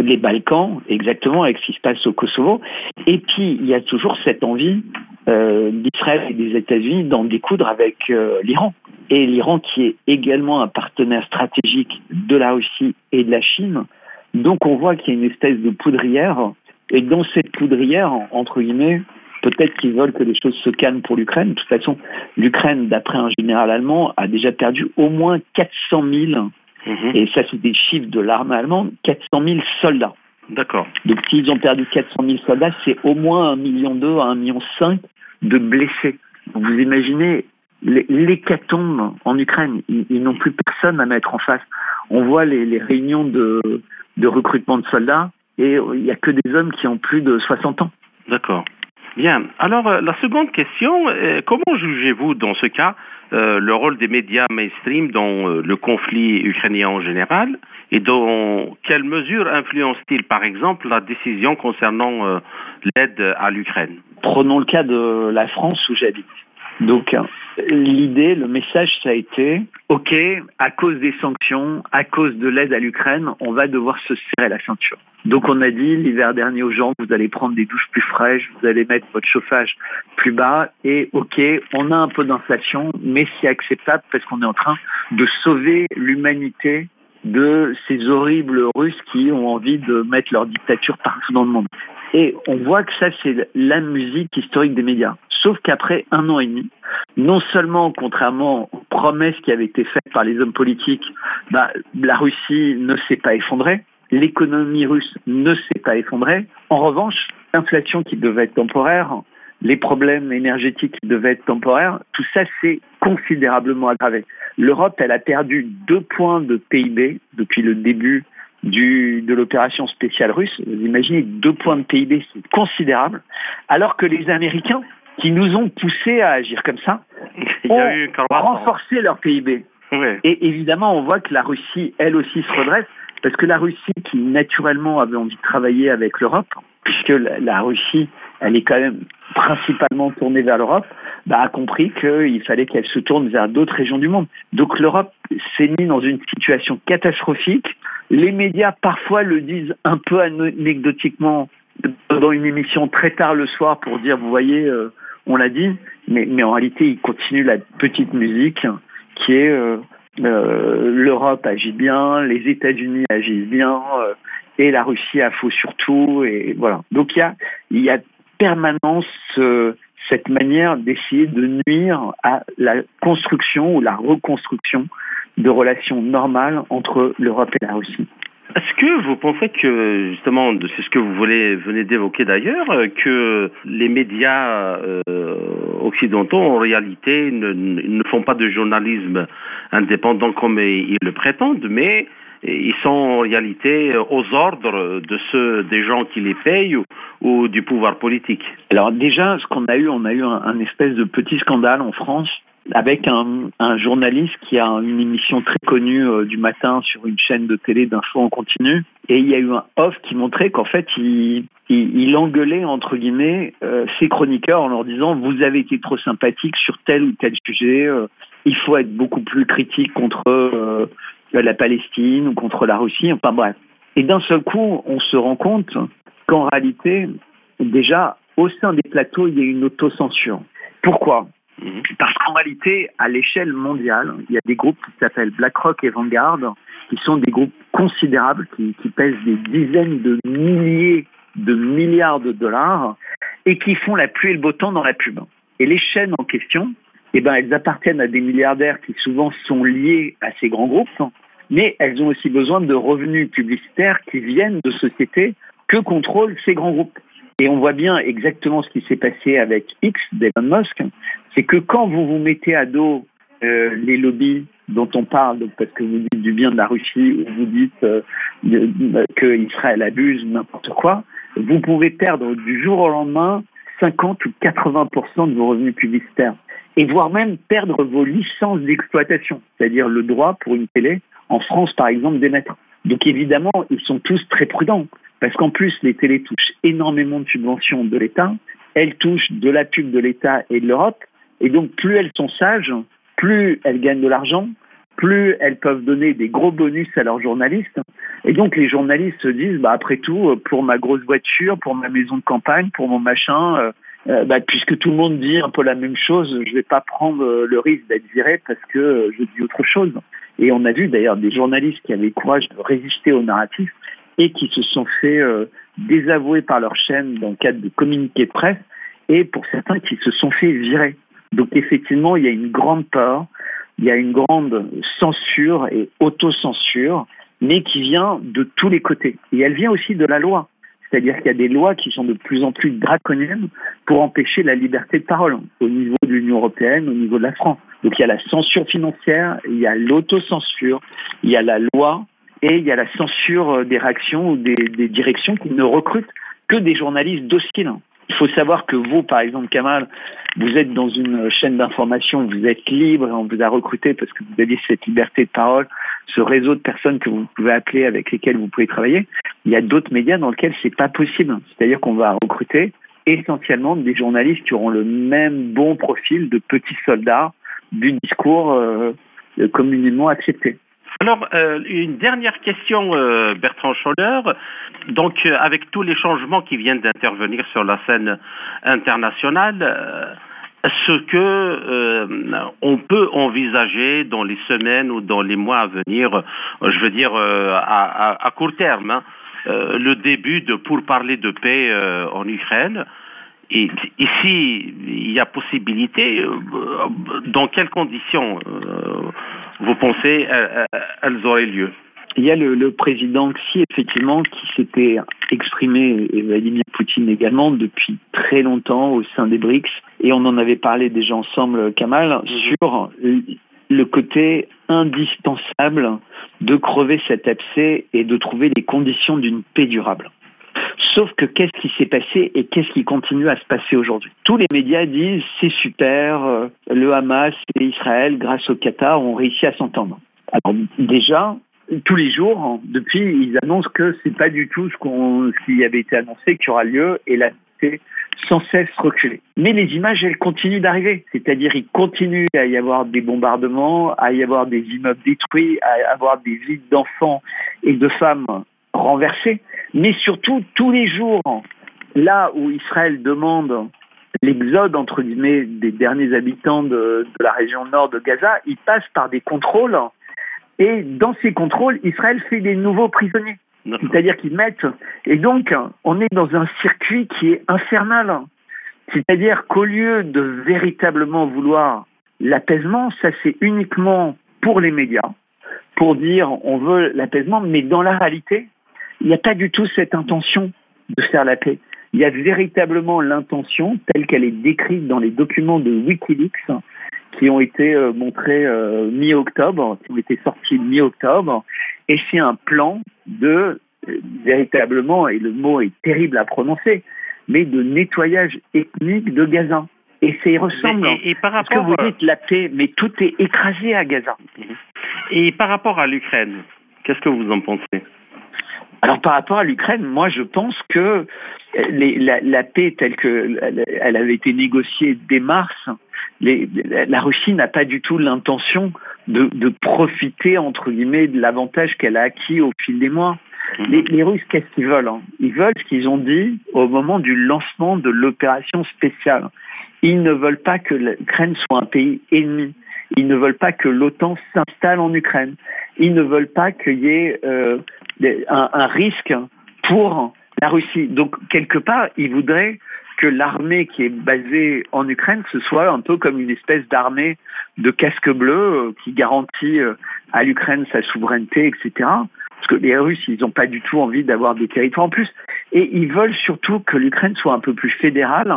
Les Balkans, exactement, avec ce qui se passe au Kosovo. Et puis, il y a toujours cette envie euh, d'Israël et des États-Unis d'en découdre avec euh, l'Iran. Et l'Iran qui est également un partenaire stratégique de la Russie et de la Chine. Donc on voit qu'il y a une espèce de poudrière. Et dans cette poudrière, entre guillemets, Peut-être qu'ils veulent que les choses se calment pour l'Ukraine. De toute façon, l'Ukraine, d'après un général allemand, a déjà perdu au moins 400 000, Mhm. et ça c'est des chiffres de l'armée allemande, 400 000 soldats. D'accord. Donc s'ils ont perdu 400 000 soldats, c'est au moins 1,2 million à 1,5 million de blessés. Donc, vous imaginez l'hé- l'hécatombe en Ukraine. Ils, ils n'ont plus personne à mettre en face. On voit les, les réunions de, de recrutement de soldats et il n'y a que des hommes qui ont plus de 60 ans. D'accord. Bien. Alors, euh, la seconde question, euh, comment jugez-vous dans ce cas euh, le rôle des médias mainstream dans euh, le conflit ukrainien en général et dans quelle mesure influence-t-il, par exemple, la décision concernant euh, l'aide à l'Ukraine? Prenons le cas de la France où j'habite. Donc, l'idée, le message, ça a été, OK, à cause des sanctions, à cause de l'aide à l'Ukraine, on va devoir se serrer la ceinture. Donc, on a dit l'hiver dernier aux gens, vous allez prendre des douches plus fraîches, vous allez mettre votre chauffage plus bas, et OK, on a un peu d'inflation, mais c'est acceptable parce qu'on est en train de sauver l'humanité de ces horribles Russes qui ont envie de mettre leur dictature partout dans le monde. Et on voit que ça, c'est la musique historique des médias. Sauf qu'après un an et demi, non seulement, contrairement aux promesses qui avaient été faites par les hommes politiques, bah, la Russie ne s'est pas effondrée, l'économie russe ne s'est pas effondrée. En revanche, l'inflation qui devait être temporaire, les problèmes énergétiques qui devaient être temporaires, tout ça s'est considérablement aggravé. L'Europe, elle a perdu deux points de PIB depuis le début de l'opération spéciale russe. Vous imaginez deux points de PIB, c'est considérable. Alors que les Américains, qui nous ont poussés à agir comme ça, Il y a eu renforcé leur PIB. Et évidemment, on voit que la Russie, elle aussi, se redresse, parce que la Russie, qui naturellement avait envie de travailler avec l'Europe, puisque la, la Russie, elle est quand même principalement tournée vers l'Europe, bah, a compris qu'il fallait qu'elle se tourne vers d'autres régions du monde. Donc l'Europe s'est mise dans une situation catastrophique. Les médias parfois le disent un peu anecdotiquement dans une émission très tard le soir pour dire, vous voyez, euh, on l'a dit, mais, en réalité, ils continuent la petite musique qui est euh, euh, l'Europe agit bien, les États-Unis agissent bien, euh, et la Russie a faux surtout, et voilà. Donc il y a, il y a permanence cette manière d'essayer de nuire à la construction ou la reconstruction de relations normales entre l'Europe et la Russie. Est-ce que vous pensez que, justement, c'est ce que vous voulez, venez d'évoquer d'ailleurs, euh, que les médias euh, occidentaux, en réalité, ne, font pas de journalisme indépendant comme ils le prétendent, mais ils sont en réalité aux ordres de ceux des gens qui les payent ou, du pouvoir politique? Alors déjà, ce qu'on a eu, on a eu un espèce de petit scandale en France avec un, un journaliste qui a une émission très connue euh, du matin sur une chaîne de télé d'infos en continu. Et il y a eu un off qui montrait qu'en fait, il, il, il engueulait, entre guillemets, euh, ses chroniqueurs en leur disant « Vous avez été trop sympathique sur tel ou tel sujet, euh, il faut être beaucoup plus critique contre euh, la Palestine ou contre la Russie. » Enfin bref. Et d'un seul coup, on se rend compte qu'en réalité, déjà, au sein des plateaux, il y a une autocensure. Pourquoi? Parce qu'en réalité, à l'échelle mondiale, il y a des groupes qui s'appellent BlackRock et Vanguard, qui sont des groupes considérables, qui, qui pèsent des dizaines de milliers de milliards de dollars, et qui font la pluie et le beau temps dans la pub. Et les chaînes en question, eh ben, elles appartiennent à des milliardaires qui souvent sont liés à ces grands groupes, mais elles ont aussi besoin de revenus publicitaires qui viennent de sociétés que contrôlent ces grands groupes. Et on voit bien exactement ce qui s'est passé avec X d'Elon Musk, c'est que quand vous vous mettez à dos euh, les lobbies dont on parle, donc parce que vous dites du bien de la Russie ou vous dites euh, que Israël abuse n'importe quoi, vous pouvez perdre du jour au lendemain 50 ou 80% de vos revenus publicitaires. Et voire même perdre vos licences d'exploitation, c'est-à-dire le droit pour une télé en France par exemple d'émettre. Donc évidemment, ils sont tous très prudents parce qu'en plus les télés touchent énormément de subventions de l'État, elles touchent de la pub de l'État et de l'Europe et donc, plus elles sont sages, plus elles gagnent de l'argent, plus elles peuvent donner des gros bonus à leurs journalistes. Et donc, les journalistes se disent, bah, après tout, pour ma grosse voiture, pour ma maison de campagne, pour mon machin, euh, euh, bah, puisque tout le monde dit un peu la même chose, je vais pas prendre euh, le risque d'être viré parce que euh, je dis autre chose. Et on a vu d'ailleurs des journalistes qui avaient le courage de résister au narratif et qui se sont fait euh, désavouer par leur chaîne dans le cadre de communiqués de presse et pour certains qui se sont fait virer. Donc effectivement, il y a une grande peur, il y a une grande censure et autocensure, mais qui vient de tous les côtés. Et elle vient aussi de la loi. C'est-à-dire qu'il y a des lois qui sont de plus en plus draconiennes pour empêcher la liberté de parole au niveau de l'Union européenne, au niveau de la France. Donc il y a la censure financière, il y a l'autocensure, il y a la loi et il y a la censure des réactions ou des, des directions qui ne recrutent que des journalistes dociles. Il faut savoir que vous, par exemple, Kamal, vous êtes dans une chaîne d'information, vous êtes libre, on vous a recruté parce que vous avez cette liberté de parole, ce réseau de personnes que vous pouvez appeler, avec lesquelles vous pouvez travailler. Il y a d'autres médias dans lesquels c'est pas possible. C'est-à-dire qu'on va recruter essentiellement des journalistes qui auront le même bon profil de petits soldats du discours euh, communément accepté. Alors, euh, une dernière question, euh, Bertrand Scholler. Donc, euh, avec tous les changements qui viennent d'intervenir sur la scène internationale, euh, ce que on peut envisager dans les semaines ou dans les mois à venir, je veux dire à, court terme, hein, le début de pourparler de paix en Ukraine? Et ici, il y a possibilité. dans quelles conditions vous pensez elles auraient lieu il y a le, le, président Xi, effectivement, qui s'était exprimé, et Vladimir Poutine également, depuis très longtemps au sein des BRICS, et on en avait parlé déjà ensemble, Kamal, sur le côté indispensable de crever cet abcès et de trouver les conditions d'une paix durable. Sauf que qu'est-ce qui s'est passé et qu'est-ce qui continue à se passer aujourd'hui? Tous les médias disent c'est super, le Hamas et Israël, grâce au Qatar, ont réussi à s'entendre. Alors déjà, tous les jours, depuis, ils annoncent que c'est pas du tout ce, qu'on, ce qui avait été annoncé qui aura lieu et là, c'est sans cesse reculé. Mais les images, elles continuent d'arriver. C'est-à-dire, il continue à y avoir des bombardements, à y avoir des immeubles détruits, à avoir des vies d'enfants et de femmes renversées. Mais surtout, tous les jours, là où Israël demande l'exode, entre guillemets, des derniers habitants de, de la région nord de Gaza, il passe par des contrôles et dans ces contrôles, Israël fait des nouveaux prisonniers. C'est-à-dire qu'ils mettent. Et donc, on est dans un circuit qui est infernal. C'est-à-dire qu'au lieu de véritablement vouloir l'apaisement, ça c'est uniquement pour les médias, pour dire on veut l'apaisement, mais dans la réalité, il n'y a pas du tout cette intention de faire la paix. Il y a véritablement l'intention, telle qu'elle est décrite dans les documents de Wikileaks, qui ont été euh, montrés euh, mi-octobre, qui ont été sortis mi-octobre, et c'est un plan de euh, véritablement, et le mot est terrible à prononcer, mais de nettoyage ethnique de Gaza. Et ça y ressemble. Et, et par rapport, Parce que vous dites la paix, mais tout est écrasé à Gaza. Et par rapport à l'Ukraine, qu'est-ce que vous en pensez? Alors par rapport à l'Ukraine, moi je pense que les, la, la, paix telle qu'elle elle avait été négociée dès mars, les, la Russie n'a pas du tout l'intention de, de, profiter entre guillemets de l'avantage qu'elle a acquis au fil des mois. Les, les Russes, qu'est-ce qu'ils veulent hein? Ils veulent ce qu'ils ont dit au moment du lancement de l'opération spéciale. Ils ne veulent pas que l'Ukraine soit un pays ennemi. Ils ne veulent pas que l'OTAN s'installe en Ukraine. Ils ne veulent pas qu'il y ait euh, un, risque pour la Russie. Donc, quelque part, ils voudraient que l'armée qui est basée en Ukraine, ce soit un peu comme une espèce d'armée de casque bleu euh, qui garantit euh, à l'Ukraine sa souveraineté, etc. Parce que les Russes, ils n'ont pas du tout envie d'avoir des territoires en plus. Et ils veulent surtout que l'Ukraine soit un peu plus fédérale,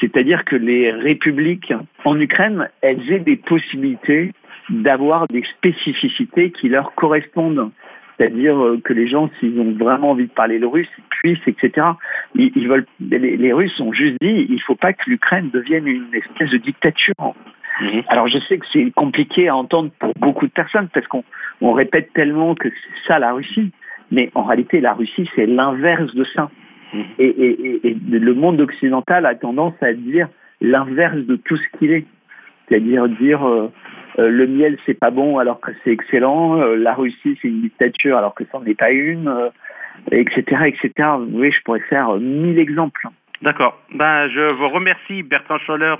c'est-à-dire que les républiques en Ukraine, elles aient des possibilités d'avoir des spécificités qui leur correspondent c'est-à-dire que les gens, s'ils ont vraiment envie de parler le russe, ils puissent, etc. Ils, ils veulent, les, les, Russes ont juste dit, il ne faut pas que l'Ukraine devienne une espèce de dictature. Mmh. Alors je sais que c'est compliqué à entendre pour beaucoup de personnes parce qu'on on répète tellement que c'est ça la Russie, mais en réalité la Russie c'est l'inverse de ça. Et, le monde occidental a tendance à dire l'inverse de tout ce qu'il est, c'est-à-dire dire, euh, euh, le miel c'est pas bon alors que c'est excellent, euh, la Russie c'est une dictature alors que ça n'en est pas une, etc., etc. Vous voyez, je pourrais faire mille exemples. D'accord. Ben, je vous remercie Bertrand Scholler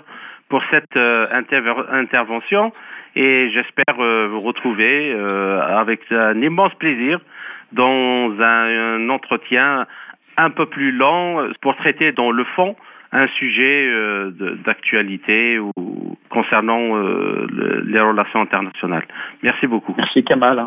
pour cette inter intervention et j'espère vous retrouver avec un immense plaisir dans un, entretien un peu plus lent pour traiter dans le fond un sujet d'actualité ou concernant les relations internationales. Merci beaucoup. Merci Kamal.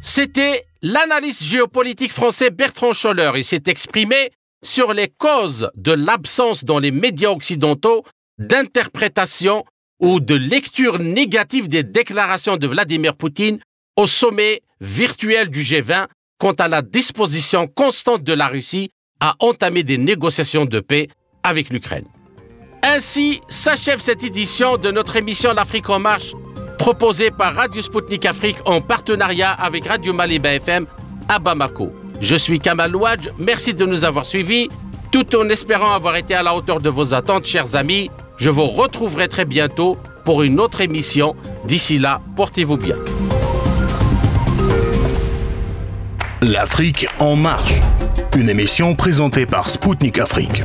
C'était l'analyste géopolitique français Bertrand Scholler. Il s'est exprimé sur les causes de l'absence dans les médias occidentaux d'interprétation ou de lecture négative des déclarations de Vladimir Poutine au sommet virtuel du G20 quant à la disposition constante de la Russie à entamer des négociations de paix avec l'Ukraine. Ainsi s'achève cette édition de notre émission L'Afrique en marche, proposée par Radio Sputnik Afrique en partenariat avec Radio Maliba FM à Bamako. Je suis Kamal Ouadj, merci de nous avoir suivis, tout en espérant avoir été à la hauteur de vos attentes, chers amis. Je vous retrouverai très bientôt pour une autre émission. D'ici là, portez-vous bien. L'Afrique en marche, une émission présentée par Spoutnik Afrique.